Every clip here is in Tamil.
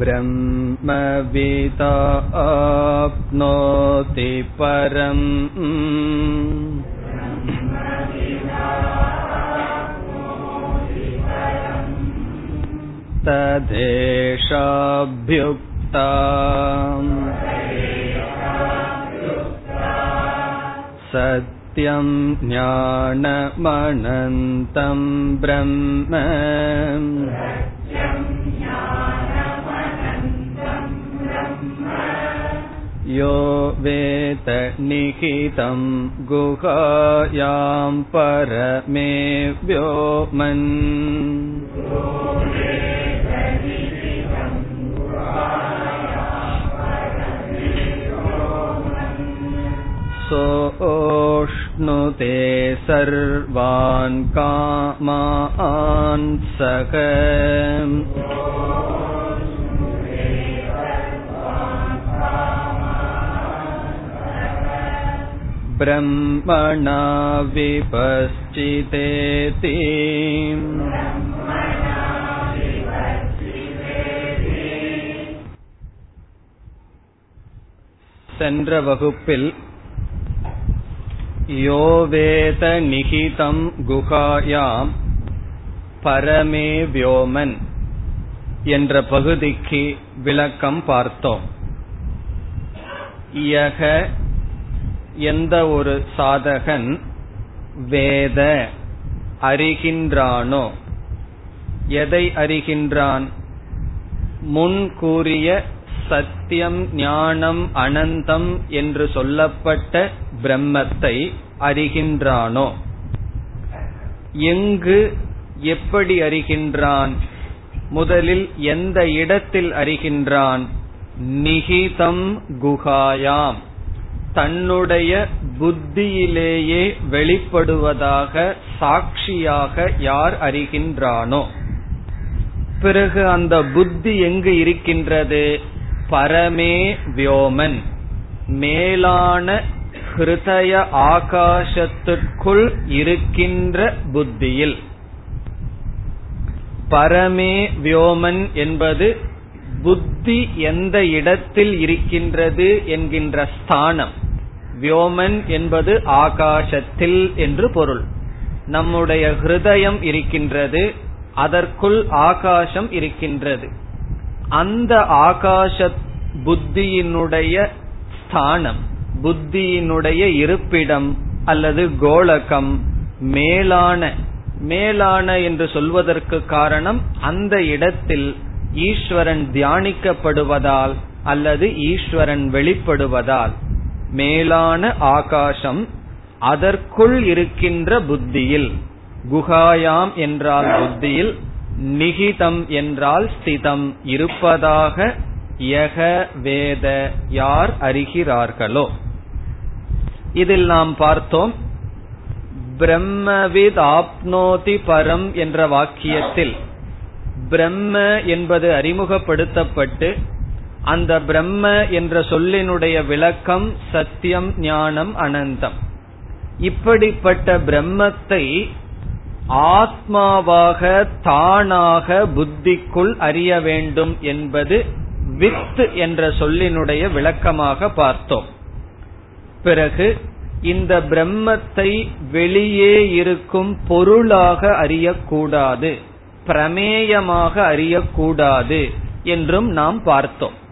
ब्रह्मविदाप्नोति परम् तदेशाभ्युक्ता सत्यं ज्ञानमनन्तं ब्रह्म यो वेत निहितं गुहायां परमे व्योमन् सोऽश्नुते सर्वान् कामान् सः ब्रह्मणा विपश्चितेति சென்ற வகுப்பில் யோவேத நிகிதம் குகாயாம் பரமே வியோமன் என்ற பகுதிக்கு விளக்கம் பார்த்தோம் யக எந்த ஒரு சாதகன் வேத அறிகின்றானோ? எதை அறிகின்றான்? முன் கூறிய சத்தியம் ஞானம் அனந்தம் என்று சொல்லப்பட்ட பிரம்மத்தை அறிகின்றானோ? எங்கு எப்படி அறிகின்றான்? முதலில் எந்த இடத்தில் அறிகின்றான்? நிகிதம் குகாயாம் தன்னுடைய புத்தியிலேயே வெளிப்படுவதாக சாட்சியாக யார் அறிகின்றானோ? பிறகு அந்த புத்தி எங்கு இருக்கின்றது? பரமே வியோமன். மேலான ஹிருதய ஆகாசத்திற்குள் இருக்கின்ற புத்தியில். பரமே வியோமன் என்பது புத்தி எந்த இடத்தில் இருக்கின்றது என்கின்ற ஸ்தானம். வியோமன் என்பது ஆகாசத்தில் என்று பொருள். நம்முடைய ஹிருதயம் இருக்கின்றது அதற்குள் ஆகாசம் இருக்கின்றது. அந்த ஆகாச புத்தியினுடைய ஸ்தானம் புத்தியினுடைய இருப்பிடம் அல்லது கோலகம் மேலான மேலான என்று சொல்வதற்கு காரணம் அந்த இடத்தில் ஈஸ்வரன் தியானிக்கப்படுவதால் அல்லது ஈஸ்வரன் வெளிப்படுவதால். மேலான ஆகாசம் அதற்குள் இருக்கின்ற புத்தியில். குகாயாம் என்றால் புத்தியில் நிகிதம் என்றால் ஸ்திதம். இருப்பதாக யக வேத யார் அறிகிறார்களோ. இதில் நாம் பார்த்தோம் பிரம்மவித் ஆப்னோதி பரம் என்ற வாக்கியத்தில் பிரம்ம என்பது அறிமுகப்படுத்தப்பட்டு அந்த பிரம்ம என்ற சொல்லினுடைய விளக்கம் சத்தியம் ஞானம் அனந்தம். இப்படிப்பட்ட பிரம்மத்தை ஆத்மாவாக தானாக புத்திக்குள் அறிய வேண்டும் என்பது வித் என்ற சொல்லினுடைய விளக்கமாக பார்த்தோம். பிறகு இந்த பிரம்மத்தை வெளியே இருக்கும் பொருளாக அறியக்கூடாது பிரமேயமாக அறியக்கூடாது என்றும் நாம் பார்த்தோம்.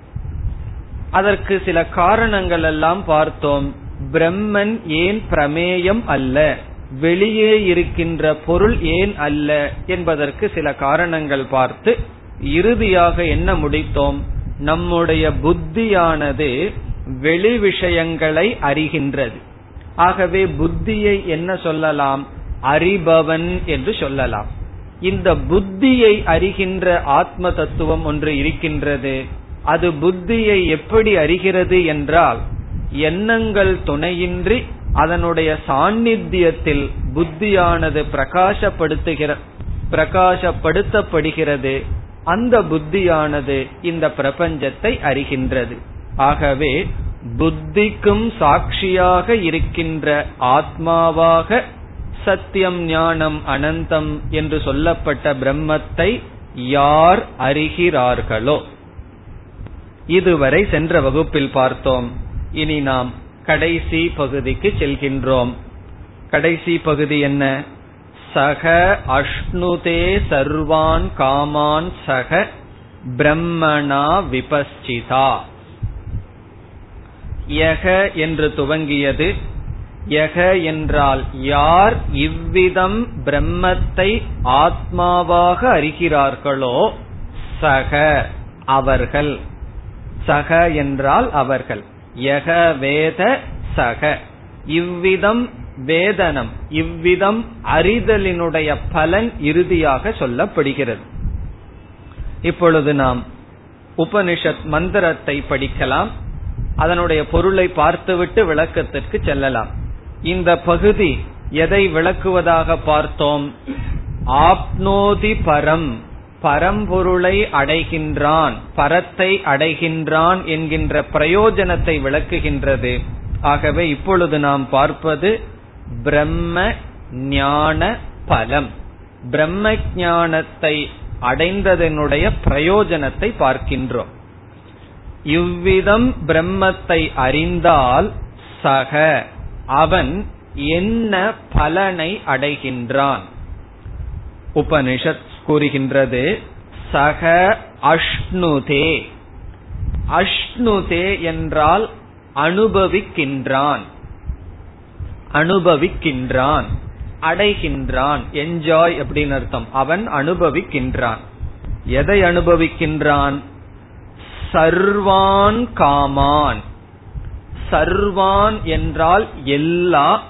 அதற்கு சில காரணங்கள் எல்லாம் பார்த்தோம். பிரம்மன் ஏன் பிரமேயம் அல்ல? வெளியே இருக்கின்ற பொருள் ஏன் அல்ல? என்பதற்கு சில காரணங்கள் பார்த்து இறுதியாக என்ன முடித்தோம்? நம்முடைய புத்தியானது வெளி விஷயங்களை அறிகின்றது. ஆகவே புத்தியை என்ன சொல்லலாம்? அறிபவன் என்று சொல்லலாம். இந்த புத்தியை அறிகின்ற ஆத்ம தத்துவம் ஒன்று இருக்கின்றது. அது புத்தியை எப்படி அறிகிறது என்றால் எண்ணங்கள் துணையின்றி அதனுடைய சாநித்தியத்தில் புத்தியானது பிரகாசப்படுத்துகிற பிரகாசப்படுத்தப்படுகிறது. அந்த புத்தியானது இந்த பிரபஞ்சத்தை அறிகின்றது. ஆகவே புத்திக்கும் சாட்சியாக இருக்கின்ற ஆத்மாவாக சத்தியம் ஞானம் அனந்தம் என்று சொல்லப்பட்ட பிரம்மத்தை யார் அறிகிறார்களோ? இதுவரை சென்ற வகுப்பில் பார்த்தோம். இனி நாம் கடைசி பகுதிக்கு செல்கின்றோம். கடைசி பகுதி என்ன? சக அஷ்ணுதே சர்வான் காமான் சக பிரம்மணா விபஸ்சிதா. யக என்று துவங்கியது. யக என்றால் யார் இவ்விதம் பிரம்மத்தை ஆத்மாவாக அறிகிறார்களோ சக அவர்கள். சக என்றால் அவர்கள். யக வேத சக. இவ்விதம் வேதனம் இவ்விதம் அறிதலினுடைய பலன் இறுதியாக சொல்லப்படுகிறது. இப்பொழுது நாம் உபனிஷத் மந்திரத்தை படிக்கலாம். அதனுடைய பொருளை பார்த்துவிட்டு விளக்கத்திற்கு செல்லலாம். இந்த பகுதி எதை விளக்குவதாக பார்த்தோம்? ஆப்னோதி பரம். பரம்பொருளை அடைகின்றான் பரத்தை அடைகின்றான் என்கின்ற பிரயோஜனத்தை விளக்குகின்றது. ஆகவே இப்பொழுது நாம் பார்ப்பது பிரம்ம ஞான பலம். பிரம்ம ஞானத்தை அடைந்ததனுடைய பிரயோஜனத்தை பார்க்கின்றோம். இவ்விதம் பிரம்மத்தை அறிந்தால் சக அவன் என்ன பலனை அடைகின்றான்? உபனிஷத் கூறுகின்றது. சக அஷ்ணுதே. அஷ்ணுதே என்றால் அனுபவிக்கின்றான். அனுபவிக்கின்றான். அடைகின்றான். என்ஜாய் அப்படின்னு அர்த்தம். அவன் அனுபவிக்கின்றான். எதை அனுபவிக்கின்றான்? சர்வான் காமான். சர்வான் என்றால் எல்லா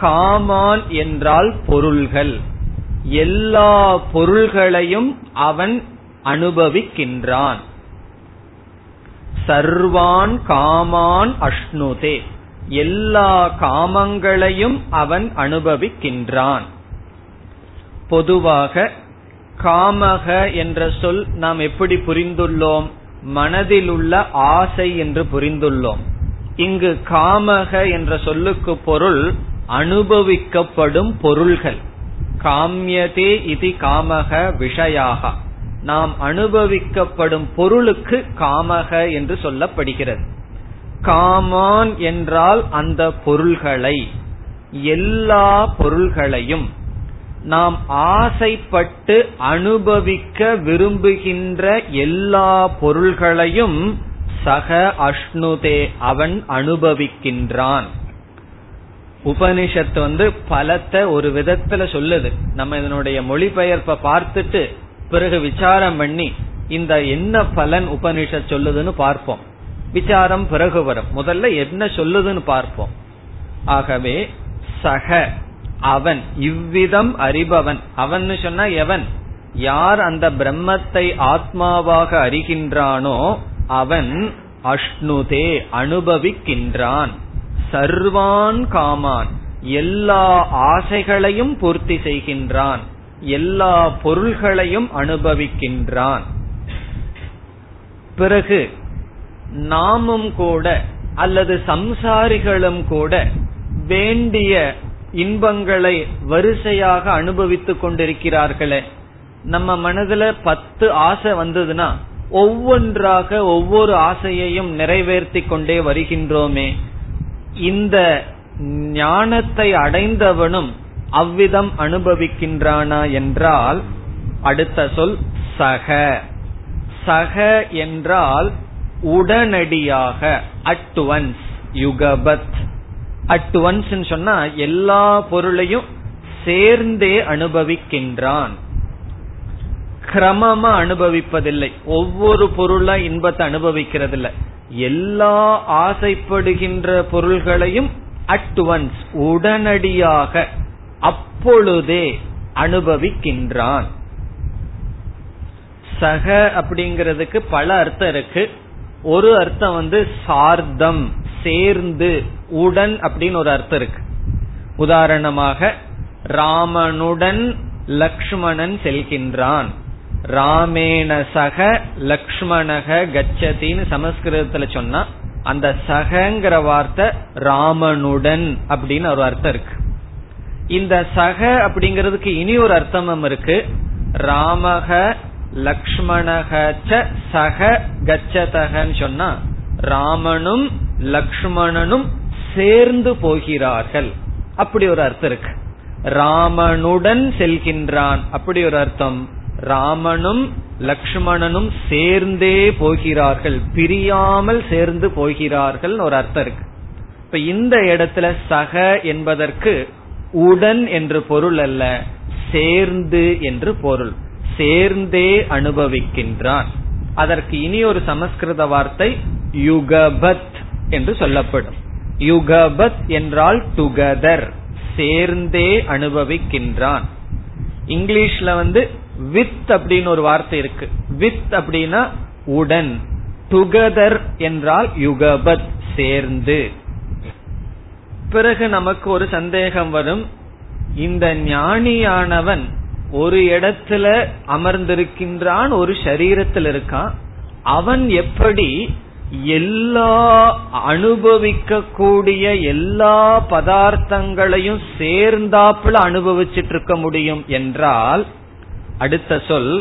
காமான் என்றால் பொருள்கள். எல்லா பொருள்களையும் அவன் அனுபவிக்கின்றான். சர்வான் காமான் அஷ்ணுதே. எல்லா காமங்களையும் அவன் அனுபவிக்கின்றான். பொதுவாக காமக என்ற சொல் நாம் எப்படி புரிந்துள்ளோம்? மனதில் உள்ள ஆசை என்று புரிந்துள்ளோம். இங்கு காமக என்ற சொல்லுக்கு பொருள் அனுபவிக்கப்படும் பொருள்கள். காமியதே இது காமக விஷயாக. நாம் அனுபவிக்கப்படும் பொருளுக்கு காமக என்று சொல்லப்படுகிறது. காமான் என்றால் அந்த பொருள்களை எல்லா பொருள்களையும் நாம் ஆசைப்பட்டு அனுபவிக்க விரும்புகின்ற எல்லா பொருள்களையும் சக அஷ்ணுதே அவன் அனுபவிக்கின்றான். உபனிஷத்து வந்து பலத்தை ஒரு விதத்துல சொல்லுது. நம்ம இதனுடைய மொழிபெயர்ப்ப பார்த்துட்டு பிறகு விசாரம் பண்ணி இந்த என்ன பலன் உபனிஷத் சொல்லுதுன்னு பார்ப்போம். விசாரம் பிறகு வரும். முதல்ல என்ன சொல்லுதுன்னு பார்ப்போம். ஆகவே சக அவன் இவ்விதம் அறிபவன். அவன் சொன்னா எவன்? யார் அந்த பிரம்மத்தை ஆத்மாவாக அறிகின்றானோ அவன் அஷ்ணுதே அனுபவிக்கின்றான். சர்வான் காமான். எல்லா ஆசைகளையும் பூர்த்தி செய்கின்றான். எல்லா பொருள்களையும் அனுபவிக்கின்றான். பிறகு நாமும் கூட அல்லது சம்சாரிகளும் கூட வேண்டிய இன்பங்களை வரிசையாக அனுபவித்துக் கொண்டிருக்கிறார்களே. நம்ம மனதுல பத்து ஆசை வந்ததுன்னா ஒவ்வொன்றாக ஒவ்வொரு ஆசையையும் நிறைவேற்றி கொண்டே வருகின்றோமே. இந்த ஞானத்தை அடைந்தவனும் அவ்விதம் அனுபவிக்கின்றானா என்றால் அடுத்த சொல் சக. சக என்றால் உடனடியாக அட் ஒன்ஸ் யுகபத். அட் ஒன்ஸ் சொன்னா எல்லா பொருளையும் சேர்ந்தே அனுபவிக்கின்றான். கிரமமா அனுபவிப்பதில்லை. ஒவ்வொரு பொருளா இன்பத்தை அனுபவிக்கிறது இல்லை எல்லா ஆசைப்படுகின்ற பொருள்களையும் அட் ஒன்ஸ் உடனடியாக அப்பொழுதே அனுபவிக்கின்றான். சக அப்படிங்கிறதுக்கு பல அர்த்தம் இருக்கு. ஒரு அர்த்தம் வந்து சார்தம் சேர்ந்து உடன் அப்படின்னு ஒரு அர்த்தம் இருக்கு. உதாரணமாக ராமனுடன் லக்ஷ்மணன் செல்கின்றான். ராமேண சக லக்ஷ்மணக கச்சதின்னு சமஸ்கிருதத்துல சொன்னா அந்த சகங்கிற வார்த்தை ராமனுடன் அப்படின்னு ஒரு அர்த்தம் இருக்கு. இந்த சக அப்படிங்கிறதுக்கு இனி ஒரு அர்த்தமும் இருக்கு. ராமக லக்ஷ்மணக சக கச்சதகன்னு சொன்னா ராமனும் லக்ஷ்மணனும் சேர்ந்து போகிறார்கள். அப்படி ஒரு அர்த்தம் இருக்கு. ராமனுடன் செல்கின்றான். அப்படி ஒரு அர்த்தம். ராமனும் லக்ஷ்மணனும் சேர்ந்தே போகிறார்கள். பிரியாமல் சேர்ந்து போகிறார்கள் ஒரு அர்த்தம் இருக்கு. இப்ப இந்த இடத்துல சக என்பதற்கு உடன் என்று பொருள் அல்ல சேர்ந்து என்று பொருள். சேர்ந்தே அனுபவிக்கின்றான். அதற்கு இனி ஒரு சமஸ்கிருத வார்த்தை யுகபத் என்று சொல்லப்படும். யுகபத் என்றால் டுகதர் சேர்ந்தே அனுபவிக்கின்றான். இங்கிலீஷ்ல வந்து வித் அப்படின்னு ஒரு வார்த்தை இருக்கு. வித் அப்படின்னா உடன். டுகெதர் என்றால் யுகபத் சேர்ந்து. பிறகு நமக்கு ஒரு சந்தேகம் வரும். இந்த ஞானியானவன் ஒரு இடத்துல அமர்ந்திருக்கின்றான் ஒரு சரீரத்தில் இருக்கான். அவன் எப்படி எல்லா அனுபவிக்க கூடிய எல்லா பதார்த்தங்களையும் சேர்ந்தாப்புல அனுபவிச்சிட்டு இருக்க முடியும் என்றால் அடுத்த சொல்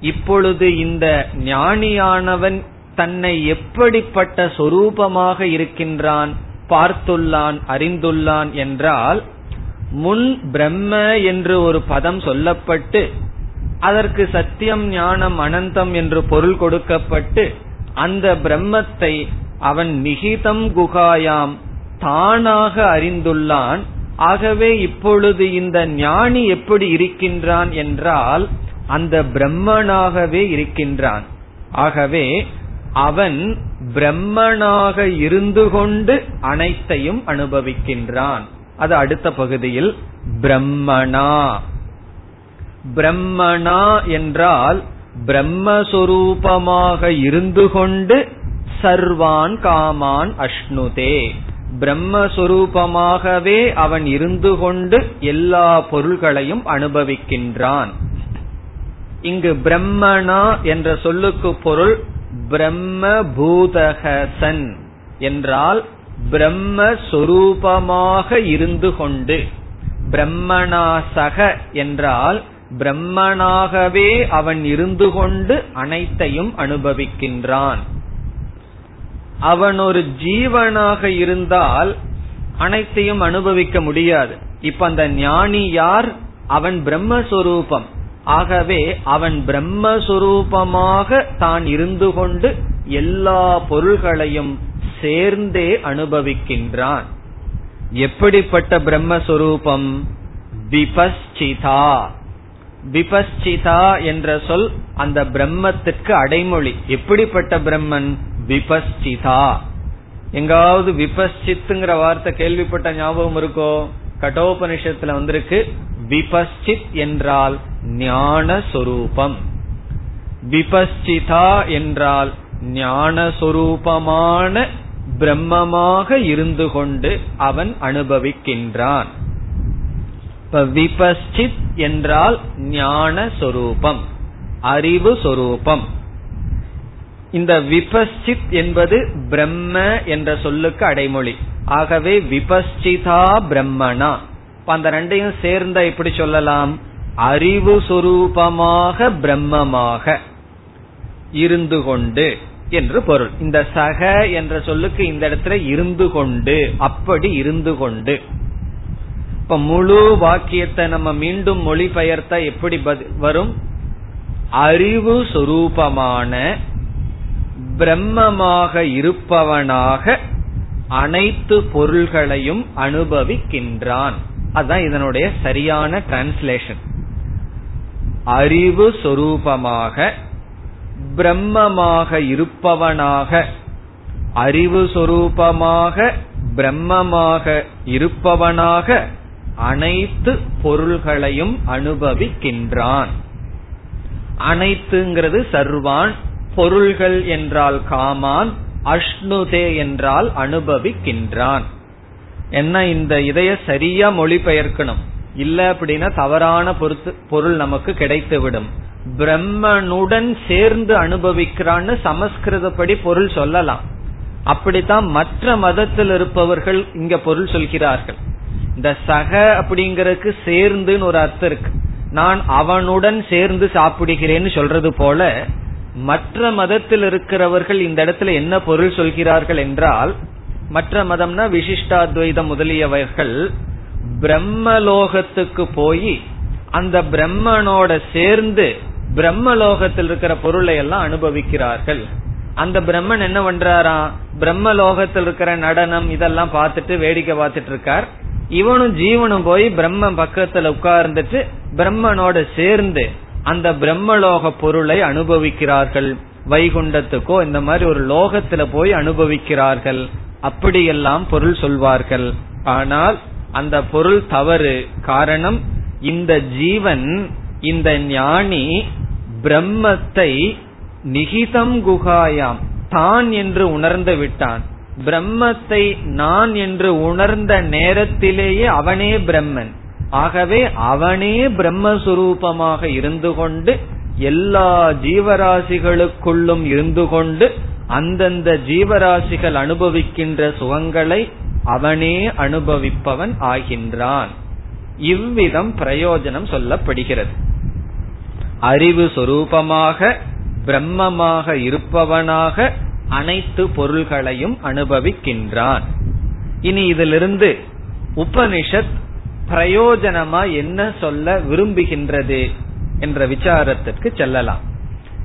இப்பொழுது இந்த ஞானியானவன் தன்னை எப்படிப்பட்ட சொரூபமாக இருக்கின்றான் பார்த்துள்ளான் அறிந்துள்ளான் என்றால் முன் பிரம்ம என்று ஒரு பதம் சொல்லப்பட்டு அதற்கு சத்தியம் ஞானம் அனந்தம் என்று பொருள் கொடுக்கப்பட்டு அந்த பிரம்மத்தை அவன் நிகிதம் குகாயாம் தானாக அறிந்துள்ளான் ஆகவே இப்பொழுது இந்த ஞானி எப்படி இருக்கின்றான் என்றால் அந்த பிரம்மனாகவே இருக்கின்றான். ஆகவே அவன் பிரம்மனாக இருந்து கொண்டு அனைத்தையும் அனுபவிக்கின்றான். அது அடுத்த பகுதியில் பிரம்மனா பிரம்மனா என்றால் பிரம்மஸ்வரூபமாக இருந்து கொண்டு சர்வான் காமான் அஷ்ணுதே. பிரம்மஸ்வரூபமாகவே அவன் இருந்து கொண்டு எல்லா பொருள்களையும் அனுபவிக்கின்றான். இங்கு பிரம்மனா என்ற சொல்லுக்கு பொருள் பிரம்ம பூதகசன் என்றால் பிரம்மஸ்வரூபமாக இருந்து கொண்டு. பிரம்மனாசக என்றால் பிரம்மனாகவே அவன் இருந்து கொண்டு அனைத்தையும் அனுபவிக்கின்றான். அவன் ஒரு ஜீவனாக இருந்தால் அனைத்தையும் அனுபவிக்க முடியாது. இப்ப அந்த ஞானி யார்? அவன் பிரம்மஸ்வரூபம். ஆகவே அவன் பிரம்மஸ்வரூபமாக தான் இருந்து கொண்டு எல்லா பொருள்களையும் சேர்ந்தே அனுபவிக்கின்றான். எப்படிப்பட்ட பிரம்மஸ்வரூபம்? விபஸ்சிதா. விபஸ்சிதா என்ற சொல் அந்த பிரம்மத்திற்கு அடைமொழி. எப்படிப்பட்ட பிரம்மன்? விபஸ்சிதா எங்காவது விபஸ்சித்துங்கிற வார்த்தை கேள்விப்பட்ட ஞாபகம் இருக்கோ? கட்டோபனிஷத்துல வந்திருக்கு. விபஸ்சித் என்றால் ஞான சொரூபம் விபஸ்சிதா என்றால் ஞானஸ்வரூபமான பிரம்மமாக இருந்து கொண்டு அவன் அனுபவிக்கின்றான். இப்ப விபஸ்சித் என்றால் ஞான சொரூபம் அறிவு சொரூபம். இந்த விபஸ்சித் என்பது பிரம்ம என்ற சொல்லுக்கு அடைமொழி. ஆகவே விபஸ்சிதா பிரம்மனா. அந்த ரெண்டையும் சேர்ந்த எப்படி சொல்லலாம்? அறிவு சுரூபமாக பிரம்மமாக இருந்து கொண்டு என்று பொருள். இந்த சக என்ற சொல்லுக்கு இந்த இடத்துல இருந்து கொண்டு அப்படி இருந்து கொண்டு. இப்ப முழு வாக்கியத்தை நம்ம மீண்டும் மொழிபெயர்த்த எப்படி வரும்? அறிவு சொரூபமான பிரம்மமாக இருப்பவனாக அனைத்து பொருள்களையும் அனுபவிக்கின்றான். அதுதான் இதனுடைய சரியான டிரான்ஸ்லேஷன் அறிவு சொரூபமாக பிரம்மமாக இருப்பவனாக அறிவு சொரூபமாக பிரம்மமாக இருப்பவனாக அனைத்து பொருள்களையும் அனுபவிக்கின்றான். அனைத்துங்கிறது சர்வான் பொருள்கள் என்றால் காமான் அஷ்ணுதே என்றால் அனுபவிக்கின்றான். என்ன இந்த இதைய சரியா மொழிபெயர்க்கணும்? இல்ல அப்படின்னா தவறான பொருத்து பொருள் நமக்கு கிடைத்துவிடும். பிரம்மனுடன் சேர்ந்து அனுபவிக்கிறான்னு சமஸ்கிருதப்படி பொருள் சொல்லலாம். அப்படித்தான் மற்ற மதத்தில் இருப்பவர்கள் இங்க பொருள் சொல்கிறார்கள். இந்த சக அப்படிங்கறதுக்கு சேர்ந்துன்னு ஒரு அர்த்தம் இருக்கு. நான் அவனுடன் சேர்ந்து சாப்பிடுகிறேன்னு சொல்றது போல மற்ற மதத்தில் இருக்கிறவர்கள் இந்த இடத்துல என்ன பொருள் சொல்கிறார்கள் என்றால் மற்ற மதம்னா விசிஷ்டாத்வைதம் முதலியவர்கள் பிரம்மலோகத்துக்கு போய் அந்த பிரம்மனோட சேர்ந்து பிரம்மலோகத்தில் இருக்கிற பொருளை எல்லாம் அனுபவிக்கிறார்கள். அந்த பிரம்மன் என்ன பண்றாரா பிரம்மலோகத்தில் இருக்கிற நடனம் இதெல்லாம் பார்த்துட்டு வேடிக்கை பார்த்துட்டு இருக்கார். இவனும் ஜீவனும் போய் பிரம்ம பக்கத்துல உட்கார்ந்துட்டு பிரம்மனோட சேர்ந்து அந்த பிரம்மலோக பொருளை அனுபவிக்கிறார்கள். வைகுண்டத்துக்கோ இந்த மாதிரி ஒரு லோகத்துல போய் அனுபவிக்கிறார்கள். அப்படியெல்லாம் பொருள் சொல்வார்கள். ஆனால் அந்த பொருள் தவறு. காரணம் இந்த ஜீவன் இந்த ஞானி பிரம்மத்தை நிகிதம் குகாயாம். தான் என்று உணர்ந்து விட்டான். பிரம்மத்தை நான் என்று உணர்ந்த நேரத்திலேயே அவனே பிரம்மன். ஆகவே அவனே பிரம்மஸ்வரூபமாக இருந்து கொண்டு எல்லா ஜீவராசிகளுக்குள்ளும் இருந்து கொண்டு அந்தந்த ஜீவராசிகள் அனுபவிக்கின்ற சுகங்களை அவனே அனுபவிப்பவன் ஆகின்றான். இவ்விதம் பிரயோஜனம் சொல்லப்படுகிறது. அறிவு சொரூபமாக பிரம்மமாக இருப்பவனாக அனைத்து பொருள்களையும் அனுபவிக்கின்றான். இனி இதிலிருந்து உபனிஷத் பிரயோஜனமா என்ன சொல்ல விரும்புகின்றது என்ற விசாரத்திற்கு செல்லலாம்.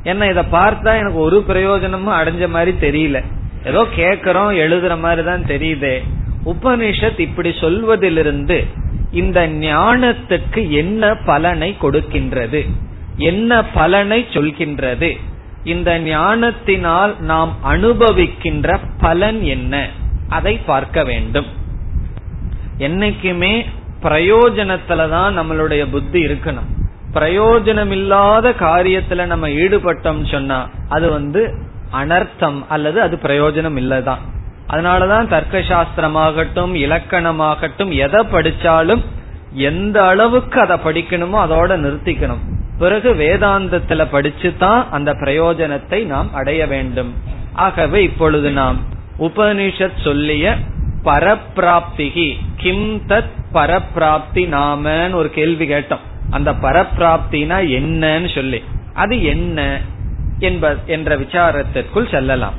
என்ன இதை பார்த்தா எனக்கு ஒரு பிரயோஜனமும் அடைஞ்ச மாதிரி தெரியல. ஏதோ கேக்குறோம் எழுதுற மாதிரி தான் தெரியுதே. உபனிஷத் இப்படி சொல்வதிலிருந்து இந்த ஞானத்துக்கு என்ன பலனை கொடுக்கின்றது? என்ன பலனை சொல்கின்றது? இந்த ஞானத்தினால் நாம் அனுபவிக்கின்ற பலன் என்ன? அதை பார்க்க வேண்டும். என்னைக்குமே பிரயோஜனத்துலதான் நம்மளுடைய புத்தி இருக்கணும். பிரயோஜனம் இல்லாத காரியத்துல நம்ம ஈடுபட்டோம் சொன்னா அது வந்து அனர்த்தம் அல்லது அது பிரயோஜனம் இல்லதான். அதனாலதான் தர்க்க சாஸ்திரமாகட்டும் இலக்கணமாகட்டும் எதை படிச்சாலும் எந்த அளவுக்கு அதை படிக்கணுமோ அதோட நிறுத்திக்கணும். பிறகு வேதாந்தத்துல படிச்சுதான் அந்த பிரயோஜனத்தை நாம் அடைய வேண்டும். ஆகவே இப்பொழுது நாம் உபனிஷத் சொல்லிய பரப்பிராப்திகி கிம் தத் பரப்பிராப்தி நாமன்னு ஒரு கேள்வி கேட்டோம். அந்த பரப்பிராப்தினா என்னன்னு சொல்லி. அது என்ன என்ப என்ற விசாரத்திற்குள் செல்லலாம்.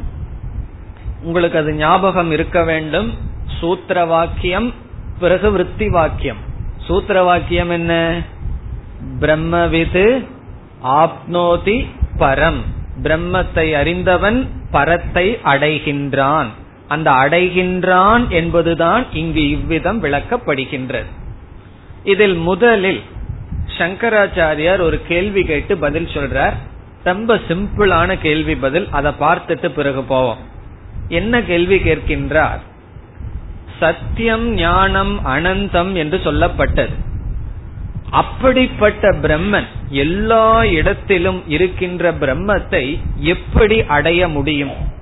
உங்களுக்கு அது ஞாபகம் இருக்க வேண்டும். சூத்திர வாக்கியம் பிறகு விற்பி வாக்கியம் சூத்திர வாக்கியம் என்ன? பிரம்மவிது ஆப்னோதி பரம். பிரம்மத்தை அறிந்தவன் பரத்தை அடைகின்றான். அந்த அடைகின்றான் என்பதுதான் இங்கு இவ்விதம் விளக்கப்படுகின்றது. இதில் முதலில் சங்கராச்சாரியார் ஒரு கேள்வி கேட்டு பதில் சொல்றார். ரொம்ப சிம்பிளான கேள்வி பதில். அதை பார்த்துட்டு பிறகு போவோம். என்ன கேள்வி கேட்கின்றார்? சத்தியம் ஞானம் அனந்தம் என்று சொல்லப்பட்டது. அப்படிப்பட்ட பிரம்மன் எல்லா இடத்திலும் இருக்கின்ற பிரம்மத்தை எப்படி அடைய முடியும்?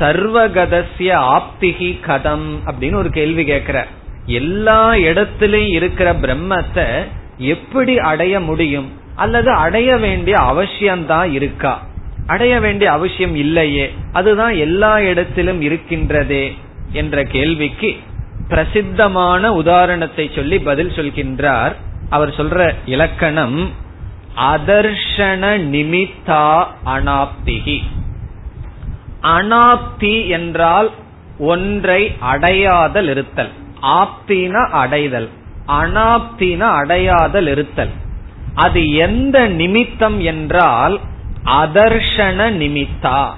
சர்வகதசிய ஆப்திகி கதம் அப்படின்னு ஒரு கேள்வி கேட்கிற எல்லா இடத்திலையும் இருக்கிற பிரம்மத்தை எப்படி அடைய முடியும்? அல்லது அடைய வேண்டிய அவசியம்தான் இருக்கா? அடைய வேண்டிய அவசியம் இல்லையே. அதுதான் எல்லா இடத்திலும் இருக்கின்றதே என்ற கேள்விக்கு பிரசித்தமான உதாரணத்தை சொல்லி பதில் சொல்கின்றார். அவர் சொல்ற இலக்கணம் அதர்ஷன நிமித்தா அனாப்திகி அனாப்தி என்றால் ஒன்றை அடையாதல் இருத்தல். ஆப்தின அடைதல். அனாப்தின அடையாதல் இருத்தல். அது எந்த நிமித்தம் என்றால் அதர்ஷன நிமித்தா.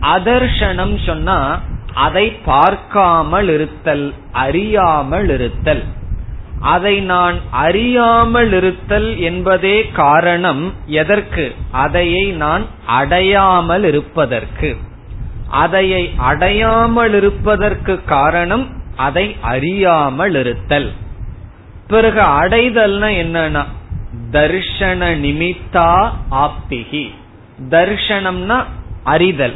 அதர்ஷனம் சொன்னா அதை பார்க்காமல் இருத்தல் அறியாமல் இருத்தல். அதை நான் அறியாமல் இருத்தல் என்பதே காரணம் எதற்கு? அதையை நான் அடையாமல் இருப்பதற்கு. அதையை அடையாமல் இருப்பதற்கு காரணம் அதை அறியாமல் இருத்தல். பிறகு அடைதல்னா என்னன்னா தர்ஷன நிமித்தா ஆப்திகி தர்ஷனம்னா அறிதல்.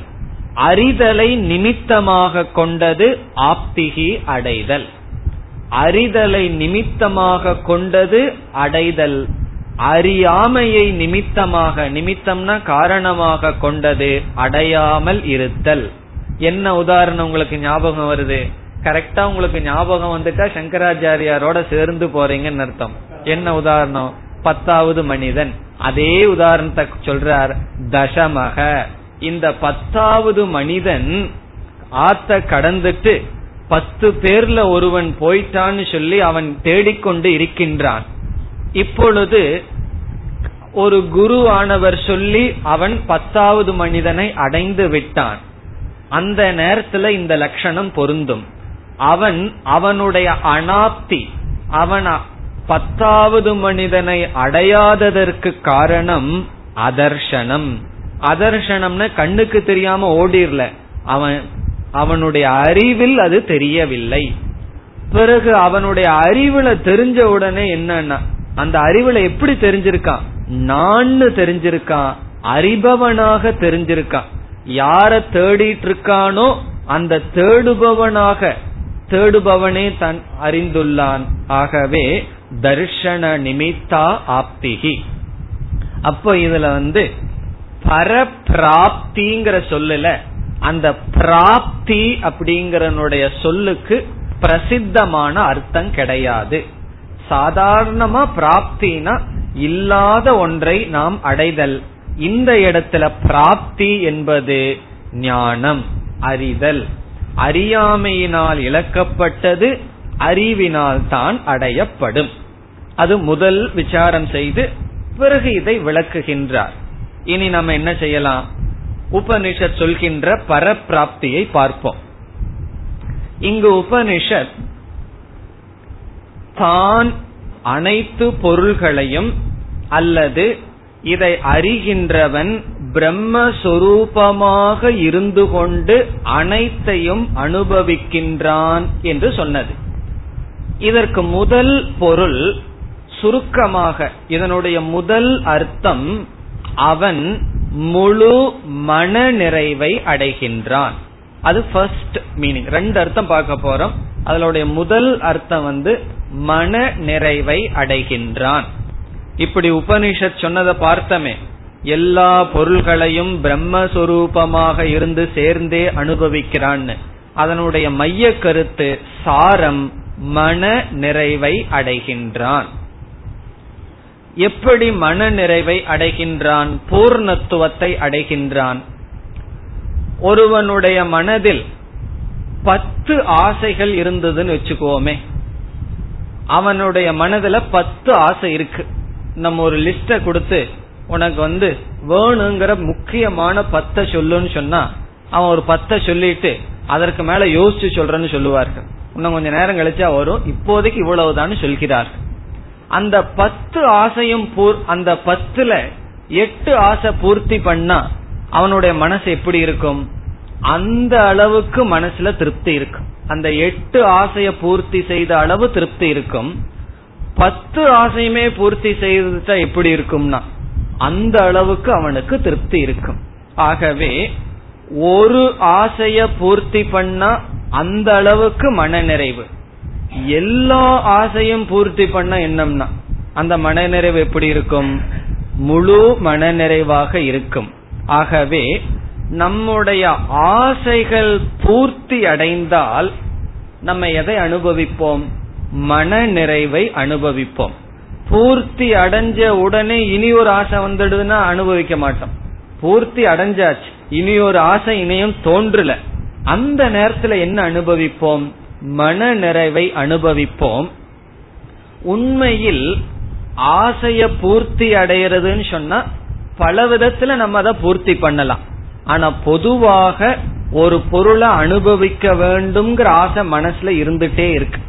அறிதலை நிமித்தமாக கொண்டது ஆப்திகி அடைதல். அறிதலை நிமித்தமாக கொண்டது அடைதல். அறியாமையை நிமித்தமாக நிமித்தம்னா காரணமாக கொண்டது அடையாமல் இருத்தல். என்ன உதாரணம் உங்களுக்கு ஞாபகம் வருது? கரெக்டா உங்களுக்கு ஞாபகம் வந்துட்டா சங்கராச்சாரியாரோட சேர்ந்து போறீங்கன்னு அர்த்தம். என்ன உதாரணம்? பத்தாவது மனிதன். அதே உதாரணத்தை சொல்றார் தசமக. இந்த பத்தாவது மனிதன் ஆத்த கடந்துட்டு பத்து பேர்ல ஒருவன் போயிட்டான்னு சொல்லி அவன் தேடிக்கொண்டு இருக்கின்றான். இப்பொழுது ஒரு குரு ஆனவர் சொல்லி அவன் பத்தாவது மனிதனை அடைந்து விட்டான். அந்த நேரத்துல இந்த லட்சணம் பொருந்தும். அவன் அவனுடைய அனாப்தி அவன் பத்தாவது மனிதனை அடையாததற்கு காரணம் அதர்ஷனம் அதர்ஷனம்னா கண்ணுக்கு தெரியாம ஓடிரல. அவன் அவனுடைய அறிவில் அது தெரியவில்லை. பிறகு அவனுடைய அறிவுல தெரிஞ்ச உடனே என்னன்னா அந்த அறிவுல எப்படி தெரிஞ்சிருக்கான்? நான் தெரிஞ்சிருக்கான். அறிபவனாக தெரிஞ்சிருக்கான். யார தேடிட்டு இருக்கானோ அந்த தேடுபவனாக தேடுபவனே தன் அறிந்துள்ளான். ஆகவே தர்ஷன நிமித்தா ஆப்திகி அப்போ இதுல வந்து பரப்பிராப்திங்கிற சொல்லுல அந்த பிராப்தி அப்படிங்கறனுடைய சொல்லுக்கு பிரசித்தமான அர்த்தம் கிடையாது. சாதாரணமா பிராப்தினா இல்லாத ஒன்றை நாம் அடைதல். இந்த இடத்துல பிராப்தி என்பது ஞானம் அறிதல். அறியாமையினால் இழக்கப்பட்டது அறிவினால் தான் அடையப்படும். அது முதல் விசாரம் செய்து பிறகு இதை விளக்குகின்றார். இனி நம்ம என்ன செய்யலாம்? உபனிஷத் சொல்கின்ற பரப்பிராப்தியை பார்ப்போம். இங்கு உபனிஷத் தான் அனைத்து பொருள்களையும் அல்லது இதை அறிகின்றவன் பிரம்மஸ்வரூபமாக இருந்து கொண்டு அனைத்தையும் அனுபவிக்கின்றான் என்று சொன்னது. இதற்கு முதல் பொருள் சுருக்கமாக இதனுடைய முதல் அர்த்தம் அவன் முழு மன நிறைவை அடைகின்றான். அது ஃபர்ஸ்ட் மீனிங் ரெண்டு அர்த்தம் பார்க்க போறோம். அதனுடைய முதல் அர்த்தம் வந்து மன நிறைவை அடைகின்றான். இப்படி உபனிஷத் சொன்னதை பார்த்தமே எல்லா பொருள்களையும் பிரம்மஸ்வரூபமாக இருந்து சேர்ந்தே அனுபவிக்கிறான்னு. அதனுடைய மைய கருத்து சாரம் மன நிறைவை அடைகின்றான். எப்படி மன நிறைவை அடைகின்றான் பூர்ணத்துவத்தை அடைகின்றான்? ஒருவனுடைய மனதில் பத்து ஆசைகள் இருந்ததுன்னு வச்சுக்கோமே அவனுடைய மனதுல பத்து ஆசை இருக்கு. நம்ம ஒரு லிஸ்ட கொடுத்து உனக்கு வந்து வேணுங்கிற முக்கியமான பத்த சொல்லுன்னு சொன்னா அவன் ஒரு பத்த சொல்லிட்டு அதற்கு மேல யோசிச்சு சொல்றேன்னு சொல்லுவார்கள். இன்னும் கொஞ்ச நேரம் கழிச்சா வரும். இப்போதைக்கு இவ்வளவுதான் சொல்கிறார்கள். அந்த பத்து ஆசையும் அந்த பத்துல எட்டு ஆசை பூர்த்தி பண்ணா அவனுடைய மனசு எப்படி இருக்கும்? அந்த அளவுக்கு மனசுல திருப்தி இருக்கும். அந்த எட்டு ஆசைய பூர்த்தி செய்த அளவு திருப்தி இருக்கும். பத்து ஆசையுமே பூர்த்தி செய்துட்டா எப்படி இருக்கும்னா அந்த அளவுக்கு அவனுக்கு திருப்தி இருக்கும். ஆகவே ஒரு ஆசைய பூர்த்தி பண்ணா அந்த அளவுக்கு மன நிறைவு எல்லா ஆசையும் பூர்த்தி பண்ண என்னம்னா அந்த மனநிறைவு எப்படி இருக்கும்? முழு மனநிறைவாக இருக்கும். ஆகவே நம்முடைய ஆசைகள் பூர்த்தி அடைந்தால் நம்ம எதை அனுபவிப்போம்? மன நிறைவை அனுபவிப்போம். பூர்த்தி அடைஞ்ச உடனே இனி ஒரு ஆசை வந்துடுதுன்னா அனுபவிக்க மாட்டோம். பூர்த்தி அடைஞ்சாச்சு. இனி ஒரு ஆசை இனியும் தோன்றல. அந்த நேரத்துல என்ன அனுபவிப்போம்? மன நிறைவை அனுபவிப்போம். உண்மையில் ஆசைய பூர்த்தி அடைகிறதுன்னு சொன்னா பல விதத்துல நம்ம அதை பூர்த்தி பண்ணலாம். ஆனா பொதுவாக ஒரு பொருளை அனுபவிக்க வேண்டும்ங்கிற ஆசை மனசுல இருந்துட்டே இருக்கு.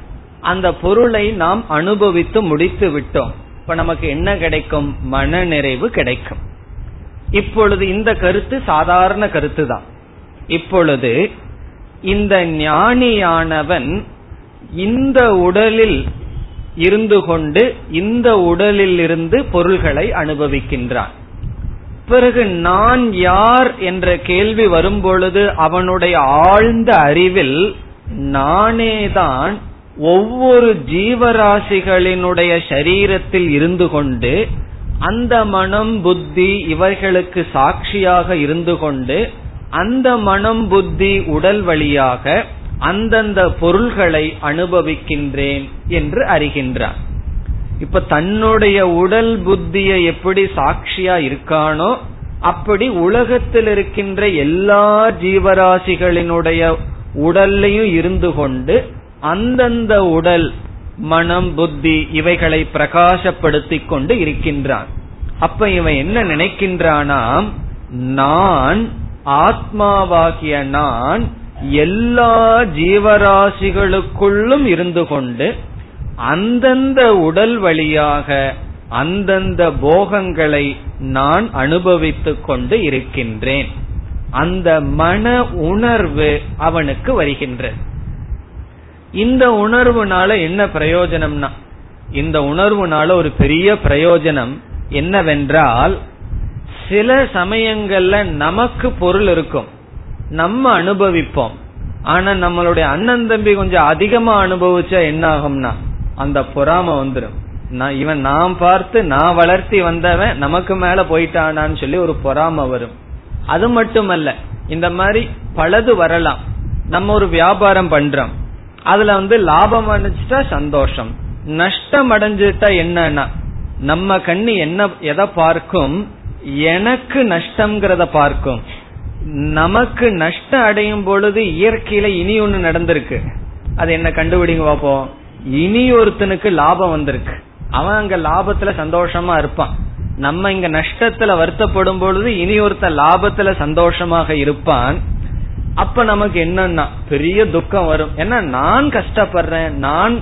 அந்த பொருளை நாம் அனுபவித்து முடித்து விட்டோம். இப்ப நமக்கு என்ன கிடைக்கும்? மன நிறைவு கிடைக்கும். இப்பொழுது இந்த கருத்து சாதாரண கருத்து தான் இப்பொழுது இந்த ஞானியானவன் இந்த உடலில் இருந்து கொண்டு இந்த உடலில் இருந்து பொருள்களை அனுபவிக்கின்றான். பிறகு நான் யார் என்ற கேள்வி வரும்பொழுது அவனுடைய ஆழ்ந்த அறிவில் நானேதான் ஒவ்வொரு ஜீவராசிகளினுடைய சரீரத்தில் இருந்து கொண்டு அந்த மனம் புத்தி இவைகளுக்கு சாட்சியாக இருந்து கொண்டு அந்த மனம் புத்தி உடல் வழியாக அந்தந்த பொருள்களை அனுபவிக்கின்றேன் என்று அறிகின்றான். இப்ப தன்னுடைய உடல் புத்திய எப்படி சாட்சியா இருக்கானோ அப்படி உலகத்தில் இருக்கின்ற எல்லா ஜீவராசிகளினுடைய உடல்லையும் இருந்து கொண்டு அந்தந்த உடல் மனம் புத்தி இவைகளை பிரகாசப்படுத்திக் கொண்டு இருக்கின்றான். அப்ப இவன் என்ன நினைக்கின்றானாம் நான் ஆத்மாவாகிய நான் எல்லா ஜீவராசிகளுக்குள்ளும் இருந்து கொண்டு அந்தந்த உடல் வழியாக அந்தந்த போகங்களை நான் அனுபவித்துக் கொண்டு இருக்கின்றேன். அந்த மன உணர்வு அவனுக்கு வருகின்றது. இந்த உணர்வுனால என்ன பிரயோஜனம்னா இந்த உணர்வுனால ஒரு பெரிய பிரயோஜனம் என்னவென்றால் சில சமயங்கள்ல நமக்கு பொருள் இருக்கும். நம்ம அனுபவிப்போம். ஆனா நம்மளுடைய அண்ணன் தம்பி கொஞ்சம் அதிகமா அனுபவிச்சா என்ன ஆகும்னா அந்த பொறாம வந்துடும் நான் இவன் நான் பார்த்து நான் வளர்த்தி வந்தவன் நமக்கு மேல போயிட்டானான்னு சொல்லி ஒரு பொறாம வரும். அது மட்டுமல்ல இந்த மாதிரி பலது வரலாம். நம்ம ஒரு வியாபாரம் பண்றோம். அதுல வந்து லாபம் அடைஞ்சிட்டா சந்தோஷம். நஷ்டம் அடைஞ்சிட்டா என்னன்னா நம்ம கண்ணு என்ன எதை பார்க்கும்? எனக்கு நஷ்டம்ங்கிறத பார்க்கும். நமக்கு நஷ்டம் அடையும் பொழுது இயற்கையில இனி ஒண்ணு நடந்திருக்கு. அது என்ன கண்டுபிடிங்க பாப்போம். இனி ஒருத்தனுக்கு லாபம் வந்திருக்கு. அவன் அங்க லாபத்துல சந்தோஷமா இருப்பான். நம்ம இங்க நஷ்டத்துல வருத்தப்படும் பொழுது இனி ஒருத்த லாபத்துல சந்தோஷமாக இருப்பான். அப்ப நமக்கு என்னன்னா பெரிய துக்கம் வரும். ஏன்னா நான் கஷ்டப்படுறேன் நான்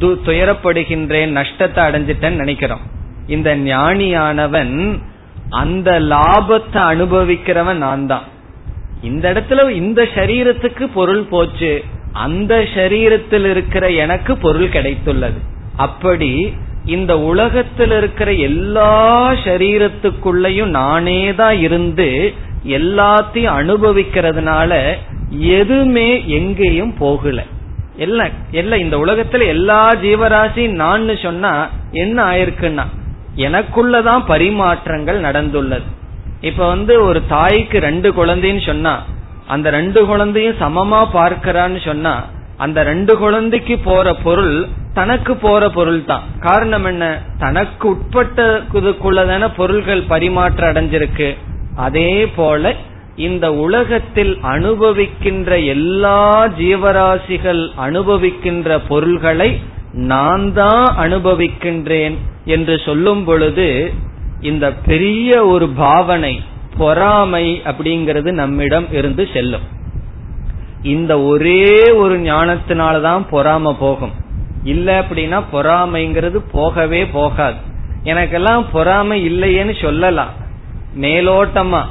துயரப்படுகின்றேன் நஷ்டத்தை அடைஞ்சிட்டேன்னு நினைக்கிறோம். இந்த ஞானியானவன் அந்த லாபத்தை அனுபவிக்கிறவன் நான் தான். இந்த இடத்துல இந்த சரீரத்துக்கு பொருள் போச்சு. அந்த சரீரத்தில் இருக்கிற எனக்கு பொருள் கிடைத்துள்ளது. அப்படி இந்த உலகத்தில் இருக்கிற எல்லா சரீரத்துக்குள்ளயும் நானே தான் இருந்து எல்லாத்தையும் அனுபவிக்கிறதுனால எதுவுமே எங்கேயும் போகல. எல்லாம் எல்லாம் இந்த உலகத்துல எல்லா ஜீவராசி நான் சொன்னா என்ன ஆயிருக்குன்னா எனக்குள்ளதான் பரிமாற்றங்கள் நடந்துள்ளது. இப்ப வந்து ஒரு தாய்க்கு ரெண்டு குழந்தைன்னு சொன்னா அந்த ரெண்டு குழந்தையும் சமமா பார்க்கிறான்னு சொன்னா அந்த ரெண்டு குழந்தைக்கு போற பொருள் தனக்கு போற பொருள் தான் காரணம் என்ன? தனக்கு உட்பட்டதுக்குள்ளதான பொருள்கள் பரிமாற்றம் அடைஞ்சிருக்கு. அதே போல இந்த உலகத்தில் அனுபவிக்கின்ற எல்லா ஜீவராசிகள் அனுபவிக்கின்ற பொருள்களை நான் தான் அனுபவிக்கின்றேன் என்று சொல்லும் பொழுது இந்த பெரிய ஒரு பாவனை பொறாமை அப்படிங்கிறது நம்மிடம் இருந்து செல்லும். இந்த ஒரே ஒரு ஞானத்தினாலதான் பொறாம போகும். இல்ல அப்படின்னா பொறாமைங்கிறது போகவே போகாது. எனக்கெல்லாம் பொறாமை இல்லையேன்னு சொல்லலாம். மேலோட்டமா.